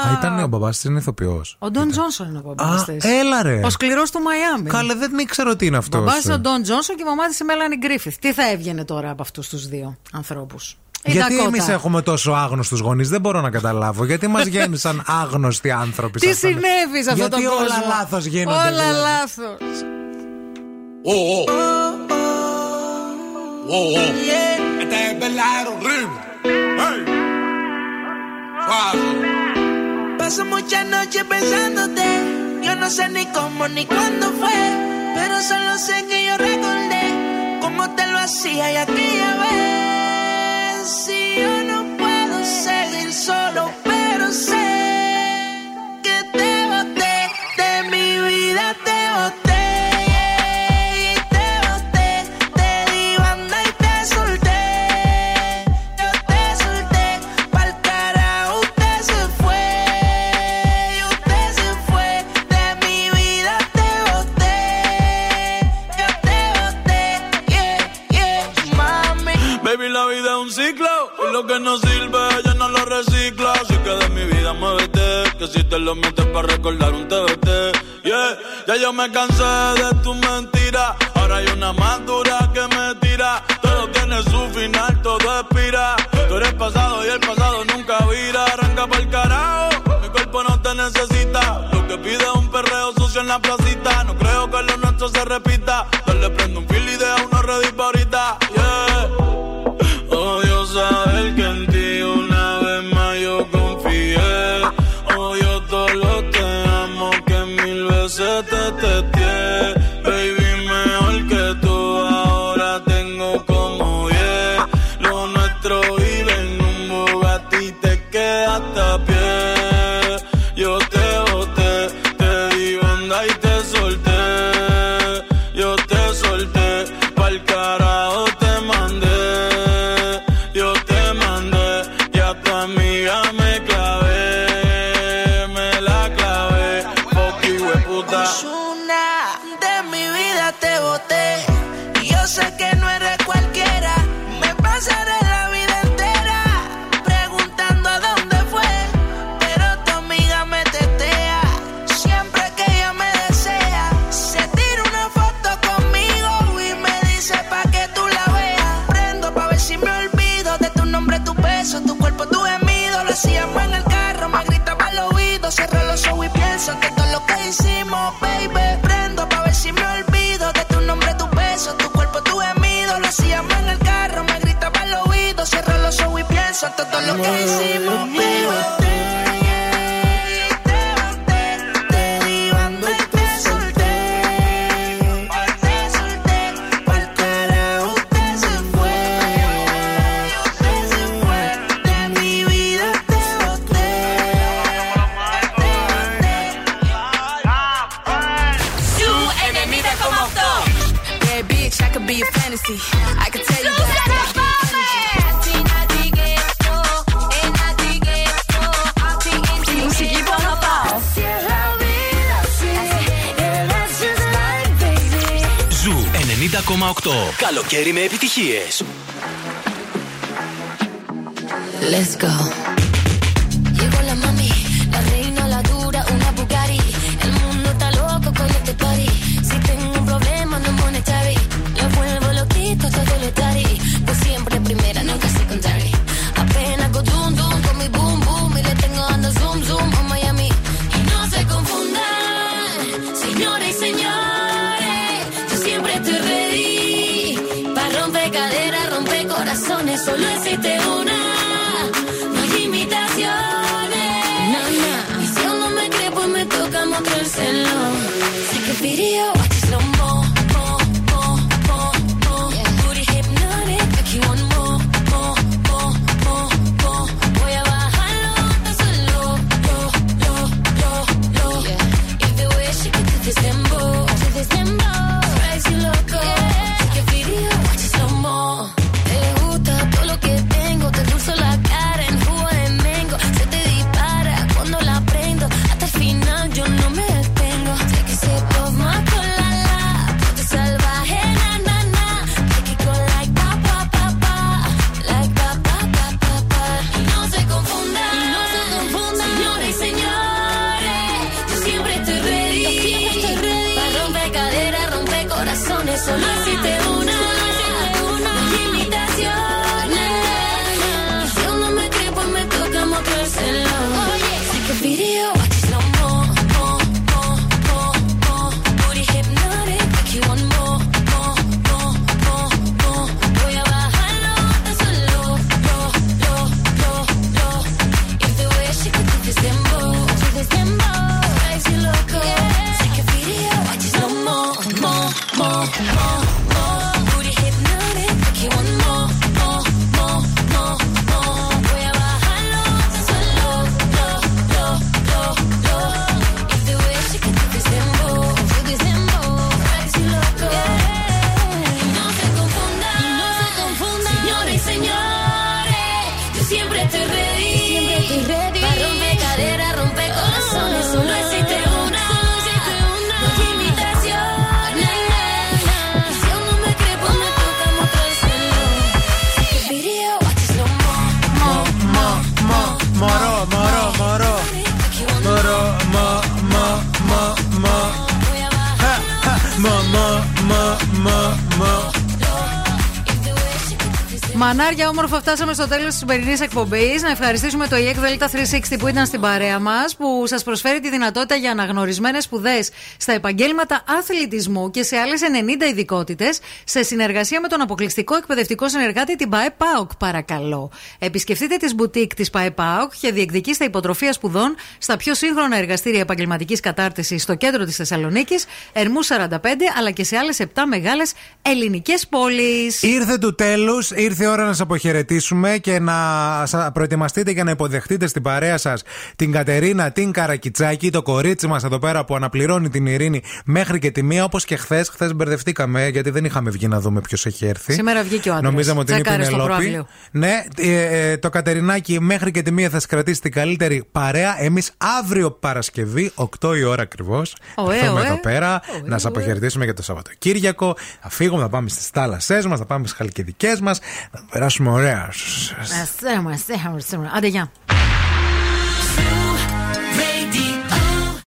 Α, ήταν ο μπαμπάς της είναι ηθοποιός. Ο Ντόν Τζόνσον είναι ο μπαμπάς Α, της. έλα ρε. Ο σκληρός του Μαϊάμι. Καλέ, δεν ήξερα τι είναι Ο αυτός. μπαμπάς είναι ο Ντόν Τζόνσον και η μαμά της η Μέλανη Γκρίφιθ. Τι θα έβγαινε τώρα από αυτούς τους δύο ανθρώπους; Η Γιατί Ντακότα. εμείς έχουμε τόσο άγνωστους γονείς, δεν μπορώ να καταλάβω. Γιατί μας [LAUGHS] γέννησαν άγνωστοι άνθρωποι. Τι σαν αυτά. συνέβη σε αυτόν τον Γιατί κόσμο; όλα λάθος γίνονται. Όλα δηλαδή. λάθος. Esta es verdadero horrible. Hey. Paso muchas noches pensándote. Yo no sé ni cómo ni cuándo fue. Pero solo sé que yo recordé cómo te lo hacía y aquella vez. Si yo no puedo seguir solo, lo que no sirve, ella no lo recicla. Así que de mi vida muévete. Que si te lo metes para recordar un TBT. Yeah, ya yo me cansé de tu mentira. Ahora hay una más dura que me tira. Todo tiene su final, todo expira. Tú eres pasado y el pasado nunca vira. Arranca para el carajo. Mi cuerpo no te necesita. Lo que pide es un perreo sucio en la placita. No creo que lo nuestro se repita. Todo lo que hicimos, Καλοκαίρι με επιτυχίες. Let's go. Φτάσαμε στο τέλος της σημερινής εκπομπής. Να ευχαριστήσουμε το EEC Delta 360 που ήταν στην παρέα μας, που σας προσφέρει τη δυνατότητα για αναγνωρισμένες σπουδές στα επαγγέλματα αθλητισμού και σε άλλες 90 ειδικότητες, σε συνεργασία με τον αποκλειστικό εκπαιδευτικό συνεργάτη την ΠαΕΠΑΟΚ, παρακαλώ. Επισκεφτείτε τις μπουτίκ της ΠαΕΠΑΟΚ και διεκδικήστε υποτροφία σπουδών στα πιο σύγχρονα εργαστήρια επαγγελματικής κατάρτισης στο κέντρο της Θεσσαλονίκης, Ερμού 45, αλλά και σε άλλες 7 μεγάλες ελληνικές πόλεις. Ήρθε του τέλους, ήρθε η ώρα να σας αποχαιρετήσουμε και να σα προετοιμαστείτε για να υποδεχτείτε στην παρέα σας την Κατερίνα, την Καρακιτσάκη, το κορίτσι μας εδώ πέρα που αναπληρώνει την ειρήνη μέχρι και τη μία, όπως και χθες. Χθες μπερδευτήκαμε γιατί δεν είχαμε βγει να δούμε ποιος έχει έρθει. Σήμερα βγήκε ο άντρα. Νομίζαμε ότι είναι η Πινελόπη. Ναι, ε, ε, το Κατερινάκι μέχρι και τη μία θα σα κρατήσει την καλύτερη παρέα. Εμείς αύριο Παρασκευή, 8 η ώρα ακριβώς. Ωε, Θα έρθουμε ωε. εδώ πέρα να σα αποχαιρετήσουμε για το Σαββατοκύριακο. Θα φύγουμε, θα πάμε στις θάλασσές μας, θα πάμε στις χαλκιδικές μας. Να περάσουμε ωραία. Αστέ, αστέ, αστέ. Άντε, γεια.